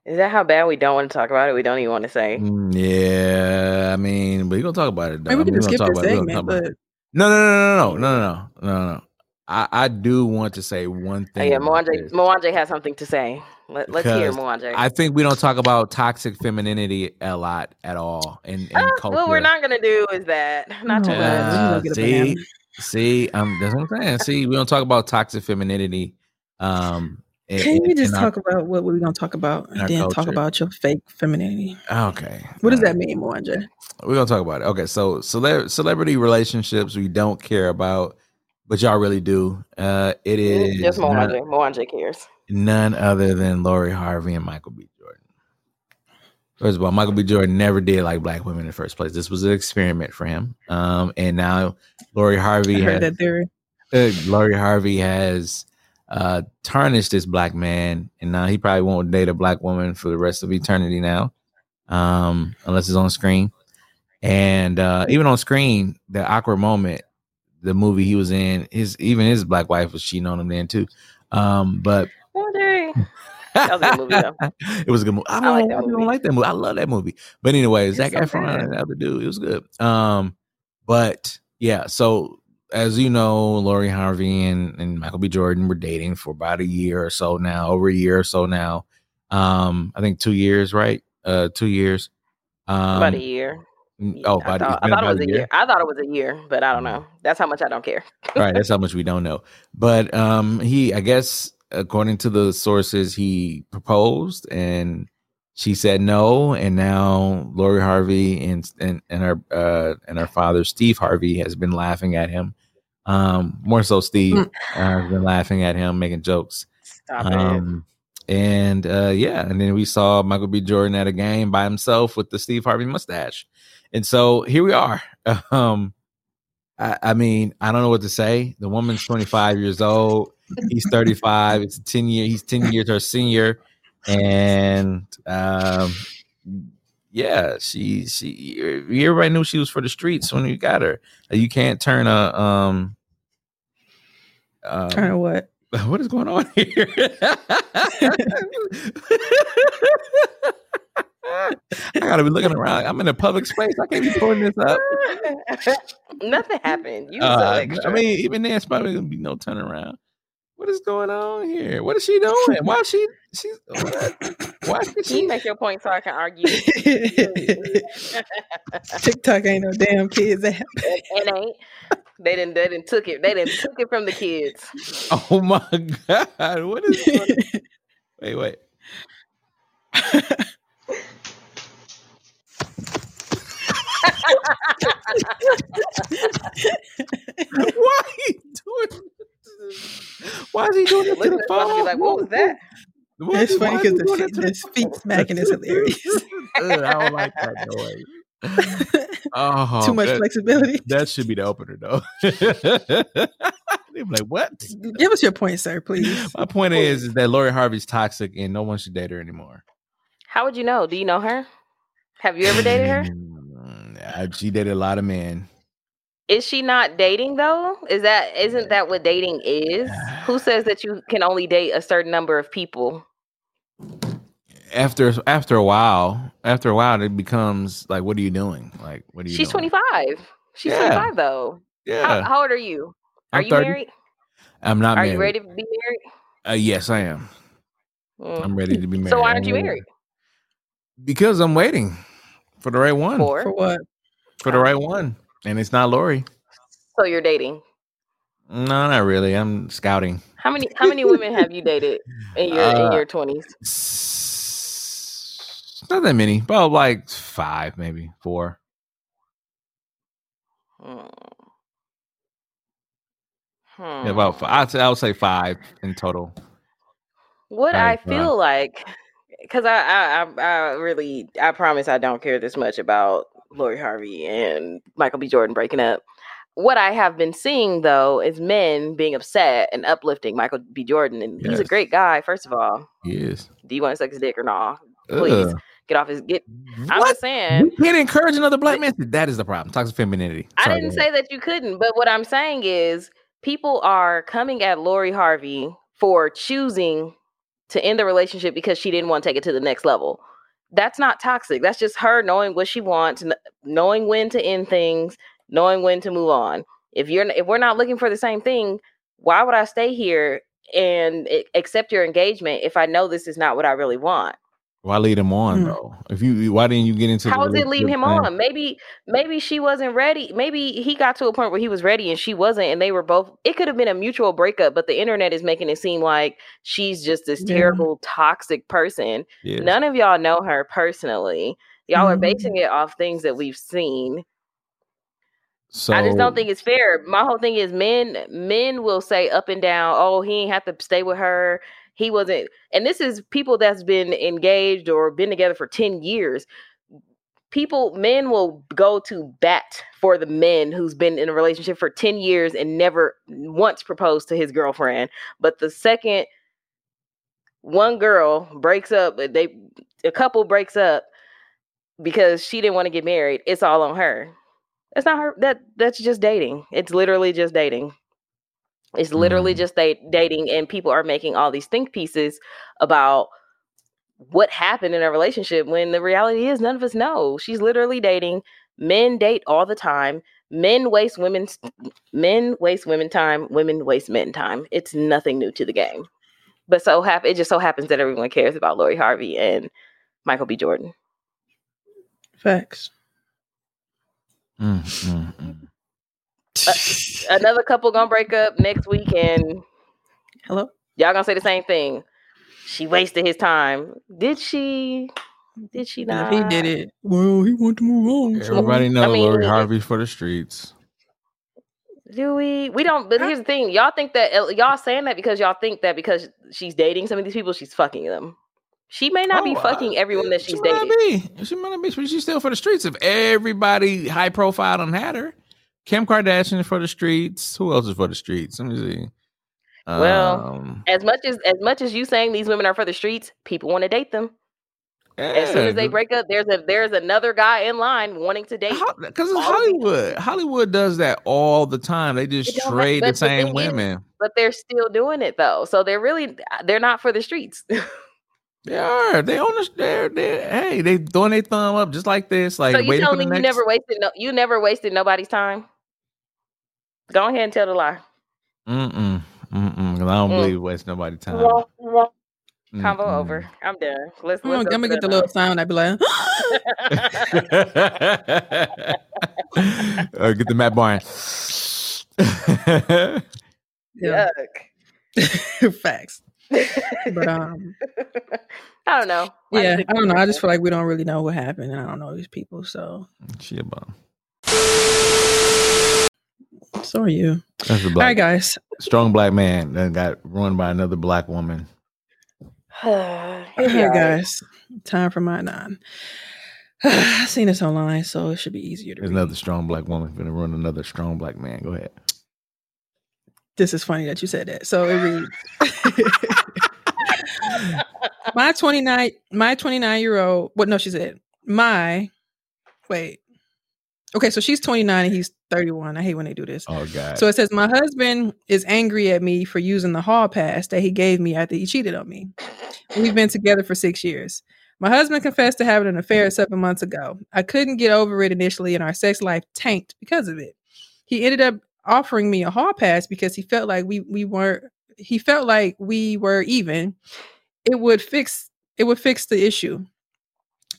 is that how bad we don't want to talk about it? We don't even want to say. Mm, Yeah, I mean, we're gonna talk about it. Though. Maybe we I mean, can we're skip gonna this talk about it. Segment, but. No, no, no, no, no, no, no, no, no, no. I, I do want to say one thing. yeah, about Mwanje, Mwanje has something to say. Let, let's hear because Mwanje. I think we don't talk about toxic femininity a lot at all in, in Ah, culture. what we're not gonna do is that. [laughs] Not too No, much. Uh, We're gonna get a see, see, um, that's what I'm saying. See, we don't talk about toxic femininity. Um, in- Can we just in our- talk about what we're going to talk about and then talk about your fake femininity? Okay, What does all that mean, Mwanje? We're gonna talk about it. Okay, so cele- celebrity relationships we don't care about, but y'all really do. Uh, it is Just none, Mwanje. Mwanje cares. none other than Lori Harvey and Michael B. Jordan. First of all, Michael B. Jordan never did like black women in the first place. This was an experiment for him. Um, and now Lori I Harvey heard has, that theory. uh, Lori Harvey has uh, tarnished this black man, and now he probably won't date a black woman for the rest of eternity now, um, unless it's on screen. And uh, even on screen, the awkward moment, the movie he was in, his even his black wife was cheating on him then too. Um, but Mwanje. [laughs] That was a good movie, though. it was a good movie. I I don't, like know that movie. don't like that movie. I love that movie. But anyway, It's Zach so Efron good. and the other dude, it was good. Um, but yeah, so as you know, Lori Harvey and, and Michael B. Jordan were dating for about a year or so now, over a year or so now. Um, I think two years, right? Uh, two years. Um, about a year. mm, Oh, I thought, I thought it was a year. I thought it was a year, but I don't know. That's how much I don't care. right that's how [laughs] much we don't know but um he i guess according to the sources he proposed and she said no and now lori harvey and and, and her uh and her father steve harvey has been laughing at him um more so steve Mm. uh, been laughing at him making jokes Stop it. um and uh yeah and then we saw michael b jordan at a game by himself with the steve harvey mustache and so here we are [laughs] um I, I mean, I don't know what to say. The woman's 25 years old. He's 35. It's 10 year. He's 10 years her senior, and um, yeah, she she everybody knew she was for the streets when you got her. You can't turn a um. um, Turn what? [laughs] what is going on here? [laughs] I gotta be looking around. I'm in a public space. I can't be pulling this up. [laughs] Nothing happened. You was so Uh, extra. I mean, even then, it's probably gonna be no turnaround. What is going on here? What is she doing? Why is she? She's [coughs] what? Why is Can you she? make your point so I can argue? [laughs] TikTok ain't no damn kids app. [laughs] it, it ain't. They didn't. They didn't took it. They didn't took it from the kids. [laughs] Oh my god! What is? Going Wait, wait. Why are you doing? this? Why is he doing it to the about to be phone? like, "What was that?" Why It's funny why is he because doing the, it to the, the feet phone? smacking is hilarious. Ugh, I don't like that noise. Oh, [laughs] Too much that, flexibility. that should be the opener, though. [laughs] They're like, what? Give us your point, sir, please. My point is, is that Lori Harvey's toxic and no one should date her anymore. How would you know? Do you know her? Have you ever dated her? Mm, She dated a lot of men. Is she not dating though? Is that isn't that what dating is? Who says that you can only date a certain number of people? After after a while, after a while, it becomes like, what are you doing? Like, what are you? She's 25. She's Yeah. 25 though. Yeah, How, how old are you? Are I'm you 30. married? I'm not Are married. you ready to be married? Uh, yes, I am. Mm. I'm ready to be married. [laughs] So why aren't you I'm married? Because I'm waiting for the right one. For? For what? For the right one. And it's not Lori. So you're dating. No, not really. I'm scouting. How many how many women have you dated in your in Uh, your twenties? Not that many. About like five, maybe four. Hmm. Yeah, about five. I'd say, I would say five in total. What I Five, feel like, because I, I, I, I really, I promise I don't care this much about Lori Harvey and Michael B. Jordan breaking up. What I have been seeing though is men being upset and uplifting Michael B. Jordan, and he's a great guy. First of all, He is. do you want to suck his dick or not? Please Ugh. get off his get. I'm What? just saying. We can't encourage another black man. That is the problem. Toxic femininity. I didn't say that you couldn't, but what I'm saying is people are coming at Lori Harvey for choosing to end the relationship because she didn't want to take it to the next level. That's not toxic. That's just her knowing what she wants, knowing when to end things, knowing when to move on. If you're if we're not looking for the same thing, why would I stay here and accept your engagement if I know this is not what I really want? Why lead him on Hmm. though? If you, why didn't you get into? the How does it lead him plan? on? Maybe maybe she wasn't ready. Maybe he got to a point where he was ready and she wasn't, and they were both. It could have been a mutual breakup, but the internet is making it seem like she's just this Yeah. terrible, toxic person. Yes. None of y'all know her personally. Y'all are Mhm. basing it off things that we've seen. So I just don't think it's fair. My whole thing is men men will say up and down, oh, he ain't have to stay with her. He wasn't and this is people that's been engaged or been together for 10 years. People men will go to bat for the men who's been in a relationship for 10 years and never once proposed to his girlfriend. But the second one girl breaks up, they a couple breaks up because she didn't want to get married, it's all on her. That's not her. That that's just dating. It's literally just dating. It's literally Mm. just date, dating, and people are making all these think pieces about what happened in a relationship when the reality is none of us know. She's literally dating. Men date all the time. Men waste women's men waste women time. Women waste men time. It's nothing new to the game. But so hap- it just so happens that everyone cares about Lori Harvey and Michael B. Jordan. Facts. Mm, mm, mm. Another couple gonna break up next week, and Hello. y'all gonna say the same thing. She wasted his time. Did she? Did she If not? he did it, well, he wanted to move on. so- Everybody know I mean, Lori it- Harvey for the streets. Do we? We don't. But here's the thing: y'all think that y'all saying that because y'all think that because she's dating some of these people, she's fucking them. She may not be Oh, fucking uh, everyone that she's dating. she not be. She might not be, but she's still for the streets. If everybody high profile done had her, Kim Kardashian is for the streets. Who else is for the streets? Let me see. Well, Um, As much as as much as you saying these women are for the streets, people want to date them. As soon as they break up, there's a there's another guy in line wanting to date. because it's Hollywood. Hollywood does that all the time. They just trade the same thing is- women. But they're still doing it though, so they're really they're not for the streets. [laughs] They are. They on the. They're, they're, hey, they throwing their thumb up just like this. Like so you waiting telling the me you next. never wasted no you never wasted nobody's time? Go ahead and tell the lie. Mm mm mm mm. I don't Mm. believe waste nobody's time. Convo Mm-mm. over. I'm done. Let's let's gonna, go I'm gonna to get the the little sound. I'd be like, [gasps] [laughs] uh, get the Matt Barn. yeah, Yuck. [laughs] facts. But um, [laughs] I don't know. I yeah, I don't know. I just feel like we don't really know what happened, and I don't know these people. So, she a bum. so are you. That's a black, right, guys. strong black man that got ruined by another black woman. [sighs] Here All we guys. Time for my nine. [sighs] I seen this online, so it should be easier to There's read. another strong black woman gonna ruin another strong black man. Go ahead. This is funny that you said that. So it reads [laughs] My 29 my 29 year old what no she said my wait. Okay, so she's 29 and he's 31. I hate when they do this. Oh God. So it says my husband is angry at me for using the hall pass that he gave me after he cheated on me. We've been together for 6 years. My husband confessed to having an affair 7 months ago. I couldn't get over it initially and our sex life tanked because of it. He ended up offering me a hall pass because he felt like we we weren't he felt like we were even it would fix it would fix the issue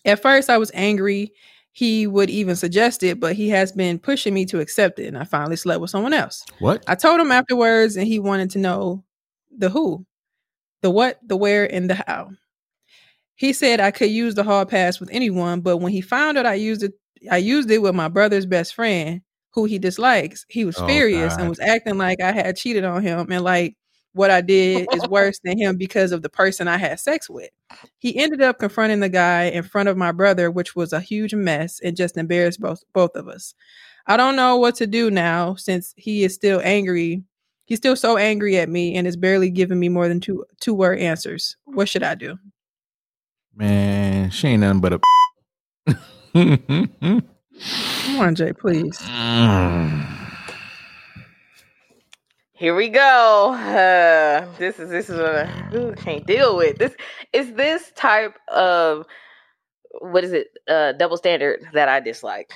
at first i was angry he would even suggest it but he has been pushing me to accept it and i finally slept with someone else What? i told him afterwards and he wanted to know the who the what the where and the how he said i could use the hall pass with anyone but when he found out i used it i used it with my brother's best friend who he dislikes he was Oh, furious God. and was acting like i had cheated on him and like what i did is [laughs] worse than him because of the person i had sex with. He ended up confronting the guy in front of my brother which was a huge mess. And just embarrassed both both of us. I don't know what to do now since he is still angry. He's still so angry at me and is barely giving me more than two two word answers. What should i do? Man, she ain't nothing but a. come on jay please [laughs] mm. Here we go. Uh, [sighs] this is this is what I ooh, can't deal with. This is this type of what is it? Uh, double standard that I dislike.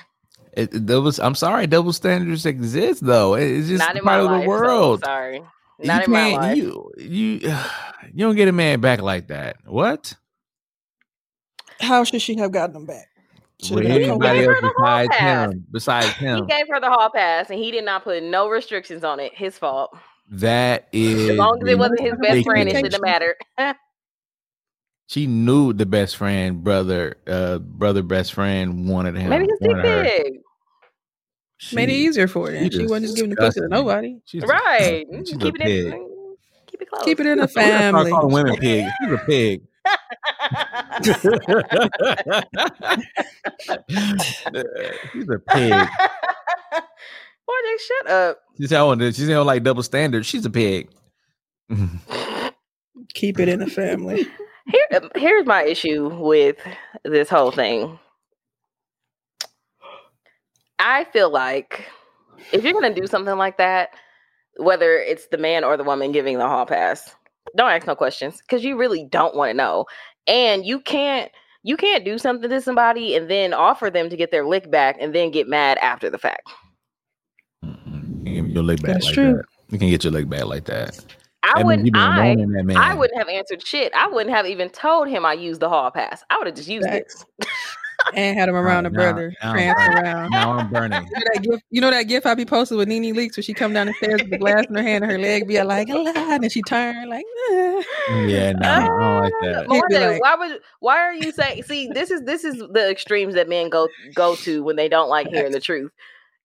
It, it- there was, I'm sorry, double standards exist though. It- It's just Not in part my of life. the so world. sorry, You not in my can't- life. You, you, [sighs] you don't get a man back like that. What? how should she have gotten him back Should With have been a anybody gave else her the hall besides him? He gave her the hall pass, and he did not put no restrictions on it. His fault. that is. As long as it wasn't his [laughs] best friend, it shouldn't have mattered. [laughs] She knew the best friend, brother, uh, brother, best friend wanted him. Maybe his dick wanted her. big. made it easier for her she she wasn't just giving the pussy to nobody She's Right. disgusting. [laughs] She's Keep a it pig. in. Keep it close. keep it in the We're gonna start family calling women pig. She's a pig. [laughs] She's a pig. Boy, Jake, shut up. She's how she's how like double standard. She's a pig. [laughs] keep it in the family Here, um, here's my issue with this whole thing. I feel like if you're gonna do something like that, whether it's the man or the woman giving the hall pass, don't ask no questions because you really don't want to know, and you can't you can't do something to somebody and then offer them to get their lick back and then get mad after the fact. You your leg back That's like true. that. You can get your leg back like that. I That wouldn't. I, that man. I wouldn't have answered shit. I wouldn't have even told him I used the hall pass. I would have just used Facts. [laughs] and had him around the now- brother now- prancing around Now I'm burning. You know that gif, you know that gif I be posted with Nene Leakes when she come down the stairs with the glass in her hand and her leg be like, "Ah," and then she turn like, "Ah." Yeah, no, I don't like that. But one He'd be day, like- why would why are you saying? See, this is this is the extremes that men go go to when they don't like hearing the truth.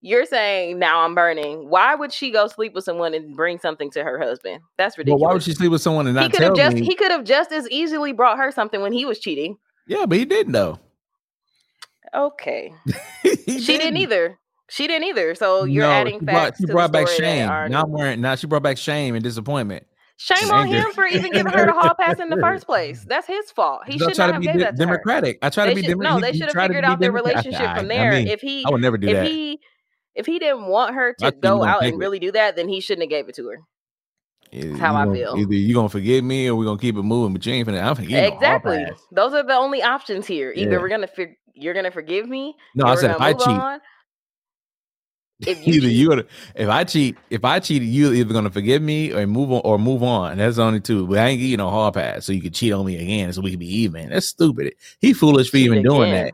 You're saying now I'm burning. Why would she go sleep with someone and bring something to her husband? That's But ridiculous. why would she sleep with someone and he not could tell have just me? he could have just as easily brought her something when he was cheating. yeah, but he didn't though. Okay, [laughs] she didn't either. She didn't either. So you're No, adding she facts brought, she to brought back shame. Now I'm wearing. Now she brought back shame and disappointment. Shame on anger. him for even [laughs] giving her the hall pass in the first place. That's his fault. He I should try not to have be gave de- that to her. democratic. I try They to be should, democratic. no, they should have figured out their relationship I- from I there. mean, if he I would never do if that. he if he didn't want her to go out and it. really do that, then he shouldn't have gave it to her. That's how I feel. Either you gonna forgive me or we're gonna keep it moving. But you ain't finna. I'm finna give you no hall exactly. Those are the only options here. Either Yeah. we're gonna fig- you're gonna forgive me. No, I said if I cheat, on. If [laughs] you either cheat. you if I cheat, if I cheat, you either gonna forgive me or move on or move on. That's the only two. But I ain't getting no hard pass, so you can cheat on me again, so we can be even. That's stupid. He foolish for even doing that.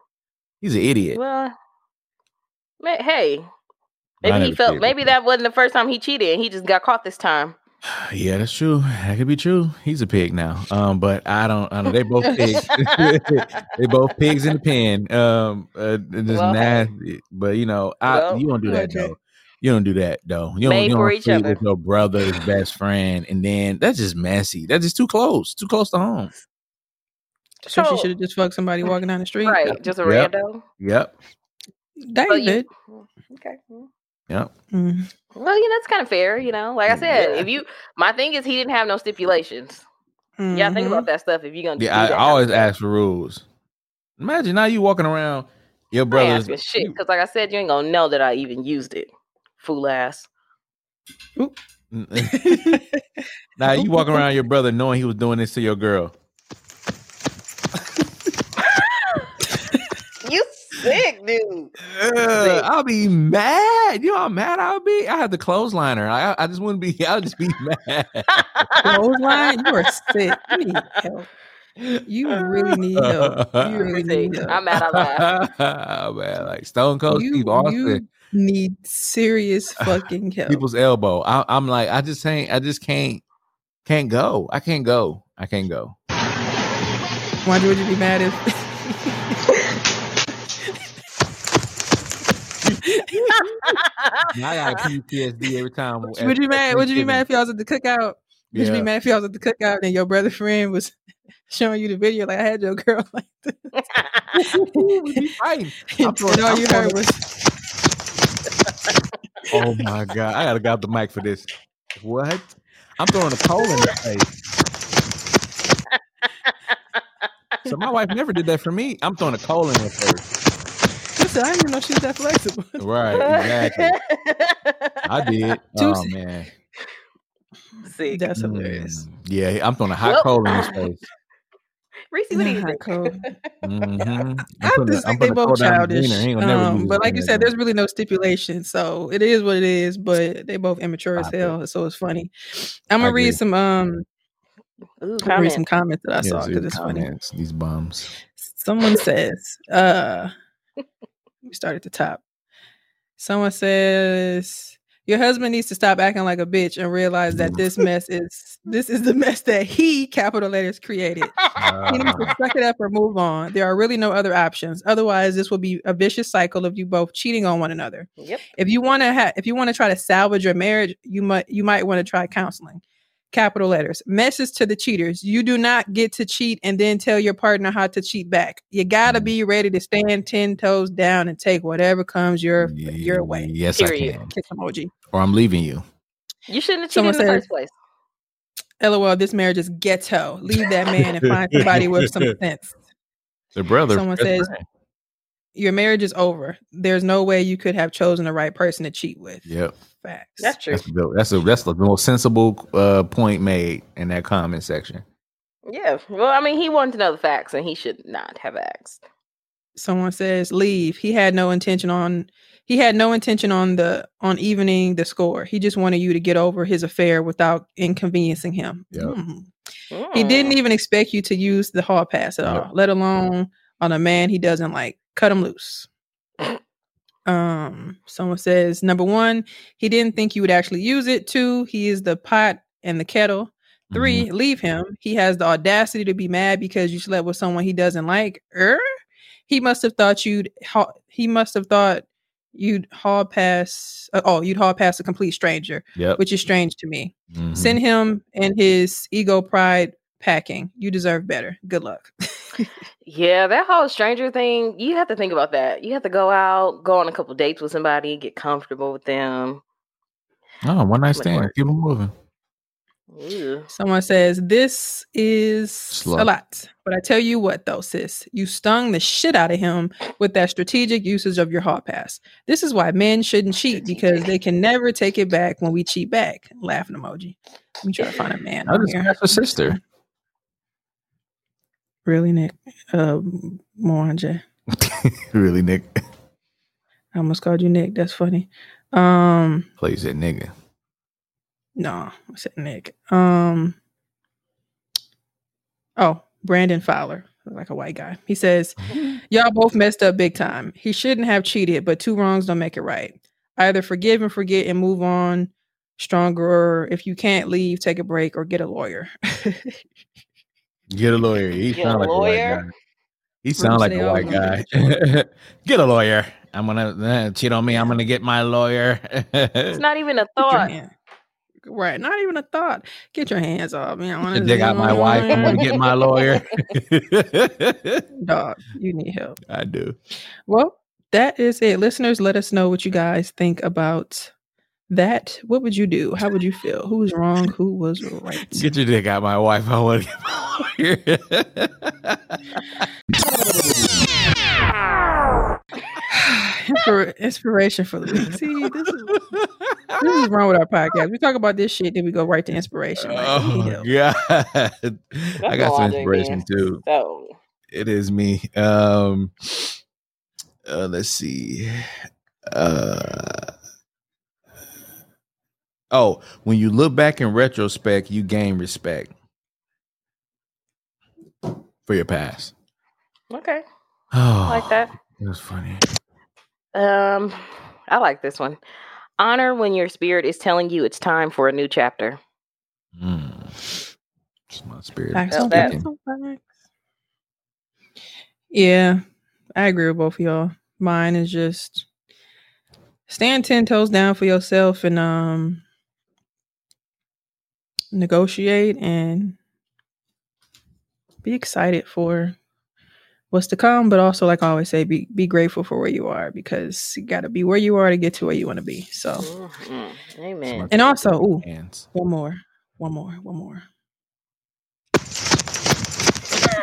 He's an idiot. Well, hey, maybe he felt maybe that wasn't the first time he cheated, and he just got caught this time. [sighs] Yeah, that's true. That could be true. He's a pig now. Um, but I don't. I know they both pigs. [laughs] they both pigs in the pen. Um, uh, just Well, nasty. But you know, I Well, you don't do that okay. though. You don't do that though. You don't, you don't sleep other. with your brother's best friend, and then that's just messy. That's just too close. Too close to home. So, she should have just fucked somebody walking down the street. Right, just a Yep. rando. Yep. David. Okay. mm. Yep. Mm. Well, yeah, that's kind of fair, you know. Like I said, Yeah. if you, my thing is, he didn't have no stipulations. Yeah, think Mhm. about that stuff. If you're gonna, Yeah. do I always ask for rules. Imagine now you walking around your brother's. shit because, like I said, you ain't gonna know that I even used it. Fool ass. [laughs] now you walking around your brother knowing he was doing this to your girl. Sick, dude. Ugh, I'll be mad. You know how mad I'll be? I have the clothesline her. I, I just wouldn't be. [laughs] I'll just be mad. Clothesline, you are sick. You need help. You really need help. [laughs] You really need help. I'm mad out loud. oh man, like Stone Cold You- Steve Austin, you need serious fucking [laughs] help. people's elbow. I, I'm like, I just ain't. I just can't. Can't go. I can't go. I can't go. Why would you be mad if? Now I got a PTSD every time. would you be mad? Would you be mad if y'all was at the cookout? Would you be mad if y'all was at the cookout and your brother friend was [laughs] showing you the video like I had your girl [laughs] like this? [laughs] Fighting. and all you heard was Oh my god! I gotta grab the mic for this. What? I'm throwing a coal in his face. So my wife never did that for me. I'm throwing a coal in her face. Listen, I didn't even know she was that flexible. Right, exactly. I did. [laughs] Oh Juicy. man. Sick. That's hilarious. Mm, Yeah, I'm throwing a hot Well- coal in his [laughs] face. Reese, what do you Hot think? cold. Mhm. [laughs] I putting a- just think they putting both coal down his childish. wiener. He ain't gonna never Um, but like you said, there's really no stipulation, so it is what it is. But they both immature as Stop it. hell, so it's funny. I'm gonna agree. read some um, Ooh, I'm gonna read some comments that I Yeah, saw because the it's funny. These bombs. Someone says, uh, we start at the top. Someone says, your husband needs to stop acting like a bitch and realize that this [laughs] mess is this is the mess that he capital letters created. He needs to Uh, [laughs] suck it up or move on. There are really no other options. Otherwise, this will be a vicious cycle of you both cheating on one another. Yep. If you want to have, if you want to try to salvage your marriage, you might you might want to try counseling. Capital letters. Message to the cheaters. You do not get to cheat and then tell your partner how to cheat back. You gotta be mm. ready to stand ten toes down and take whatever comes your your way. Yes, Period. I can. Kiss emoji. Or I'm leaving you. You shouldn't have cheated Someone in the says- first place. LOL, this marriage is ghetto. Leave that man and find somebody with some [laughs] sense. The brother. Someone says, friend. Your marriage is over. There's no way you could have chosen the right person to cheat with. Yep. Facts. That's true. That's a, that's a that's the most sensible uh, point made in that comment section. Yeah. Well, I mean, he wanted to know the facts, and he should not have asked. someone says leave he had no intention on he had no intention on the on evening the score he just wanted you to get over his affair without inconveniencing him Yep. Mm. he didn't Mm. even expect you to use the hall pass at Yep. all let alone on a man he doesn't like cut him loose um someone says number one he didn't think you would actually use it two he is the pot and the kettle 3 Mm-hmm. leave him. He has the audacity to be mad because you slept with someone he doesn't like. Er? He must have thought you'd. Ha- he must have thought you'd haul past. Uh, oh, you'd haul past a complete stranger, Yep. which is strange to me. Mhm. Send him and his ego pride packing. You deserve better. Good luck. [laughs] Yeah, that whole stranger thing, you have to think about that. You have to go out, go on a couple dates with somebody, get comfortable with them. Oh, one night Would stand. Keep them moving. Ew. Someone says this is Slut. a lot, but I tell you what, though, sis, you stung the shit out of him with that strategic usage of your hall pass. This is why men shouldn't cheat because they can never take it back when we cheat back. Laughing emoji. Let me try to find a man I on just here. asked her sister. Really, Nick? Uh, Mwanje. [laughs] really, Nick. I almost called you Nick. That's funny. Um, Plays that nigga. No, I said Nick. Um. Oh, Brandon Fowler, like a white guy. He says, [gasps] "Y'all both messed up big time. He shouldn't have cheated, but two wrongs don't make it right. Either forgive and forget and move on stronger, if you can't leave, take a break or get a lawyer." [laughs] Get a lawyer. He Get sound a like a white lawyer? guy. He sound like a white guy. [laughs] get a lawyer. I'm gonna uh, cheat on me. I'm gonna get my lawyer. It's [laughs] not even a thought. Right, not even a thought. Get your hands off me. I want to dig out my wife. I'm gonna get my lawyer. [laughs] dog. You need help. I do. Well, that is it. Listeners, let us know what you guys think about that. What would you do? How would you feel? Who was wrong? Who was right? [laughs] Get your dick out my wife. I want to get my lawyer. [laughs] Inspir- inspiration for the week. See, this is, this is wrong with our podcast. We talk about this shit, then we go right to inspiration. Like, oh help. god. I got some inspiration man. too. So It is me. Um Uh, let's see. Uh, oh, when you look back in retrospect, you gain respect for your past. Okay, Oh, I like that. That's funny. Um, I like this one. Honor when your spirit is telling you it's time for a new chapter. Mm. It's my spirit. Facts Felt that. facts on facts. Yeah, I agree with both of y'all. Mine is just stand ten toes down for yourself and um negotiate and be excited for what's to come, but also like I always say, be be grateful for where you are because you gotta be where you are to get to where you want to be. So Mhm. Amen. and also, ooh, Hands. one more, one more, one more.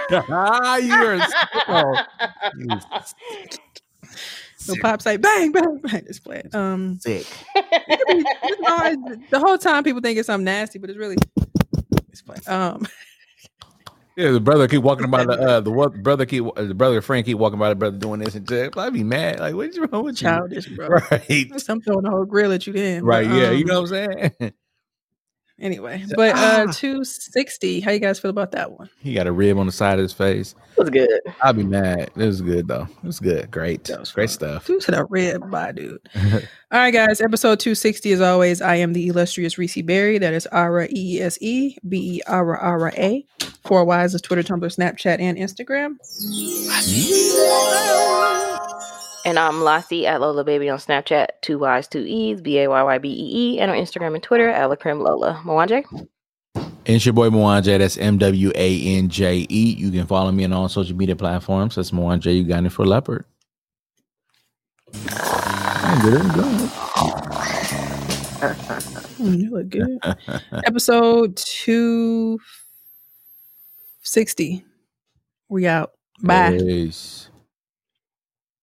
[laughs] ah, you're a [laughs] sicko. You So pop say bang, bang, bang. Just play. Um sick. the whole time people think it's something nasty, but it's really it's play. Um [laughs] Yeah, the brother keep walking by the [laughs] uh, the what brother keep uh, the brother friend keep walking by the brother doing this and shit. I'd be mad. Like, what's wrong with you? childish, bro. [laughs] Right, I'm throwing the whole grill at you then. but, right. Yeah, you um, know what I'm saying. Anyway, but uh Ah. 260, how you guys feel about that one? he got a rib on the side of his face. It was good. I'd be mad. It was good though. It was good. Great. That was Great fun. stuff. Due to that rib, my dude. [laughs] All right, guys. Episode 260, as always, I am the illustrious Reese Berra. That is Ara E E S E B E Ara Ara A. Four Ys is Twitter, Tumblr, Snapchat, and Instagram. And I'm Lassie at Lola Baby on Snapchat, two Y's, two E's, B A Y Y B E E, and on Instagram and Twitter at Lacrim Lola. Mwanje? And it's your boy Mwanje. That's M W A N J E. You can follow me on all social media platforms. That's Mwanje. You got it for leopard. Hey, good, good. Mm, [laughs] you look good. Episode 260. We out. Bye. Peace.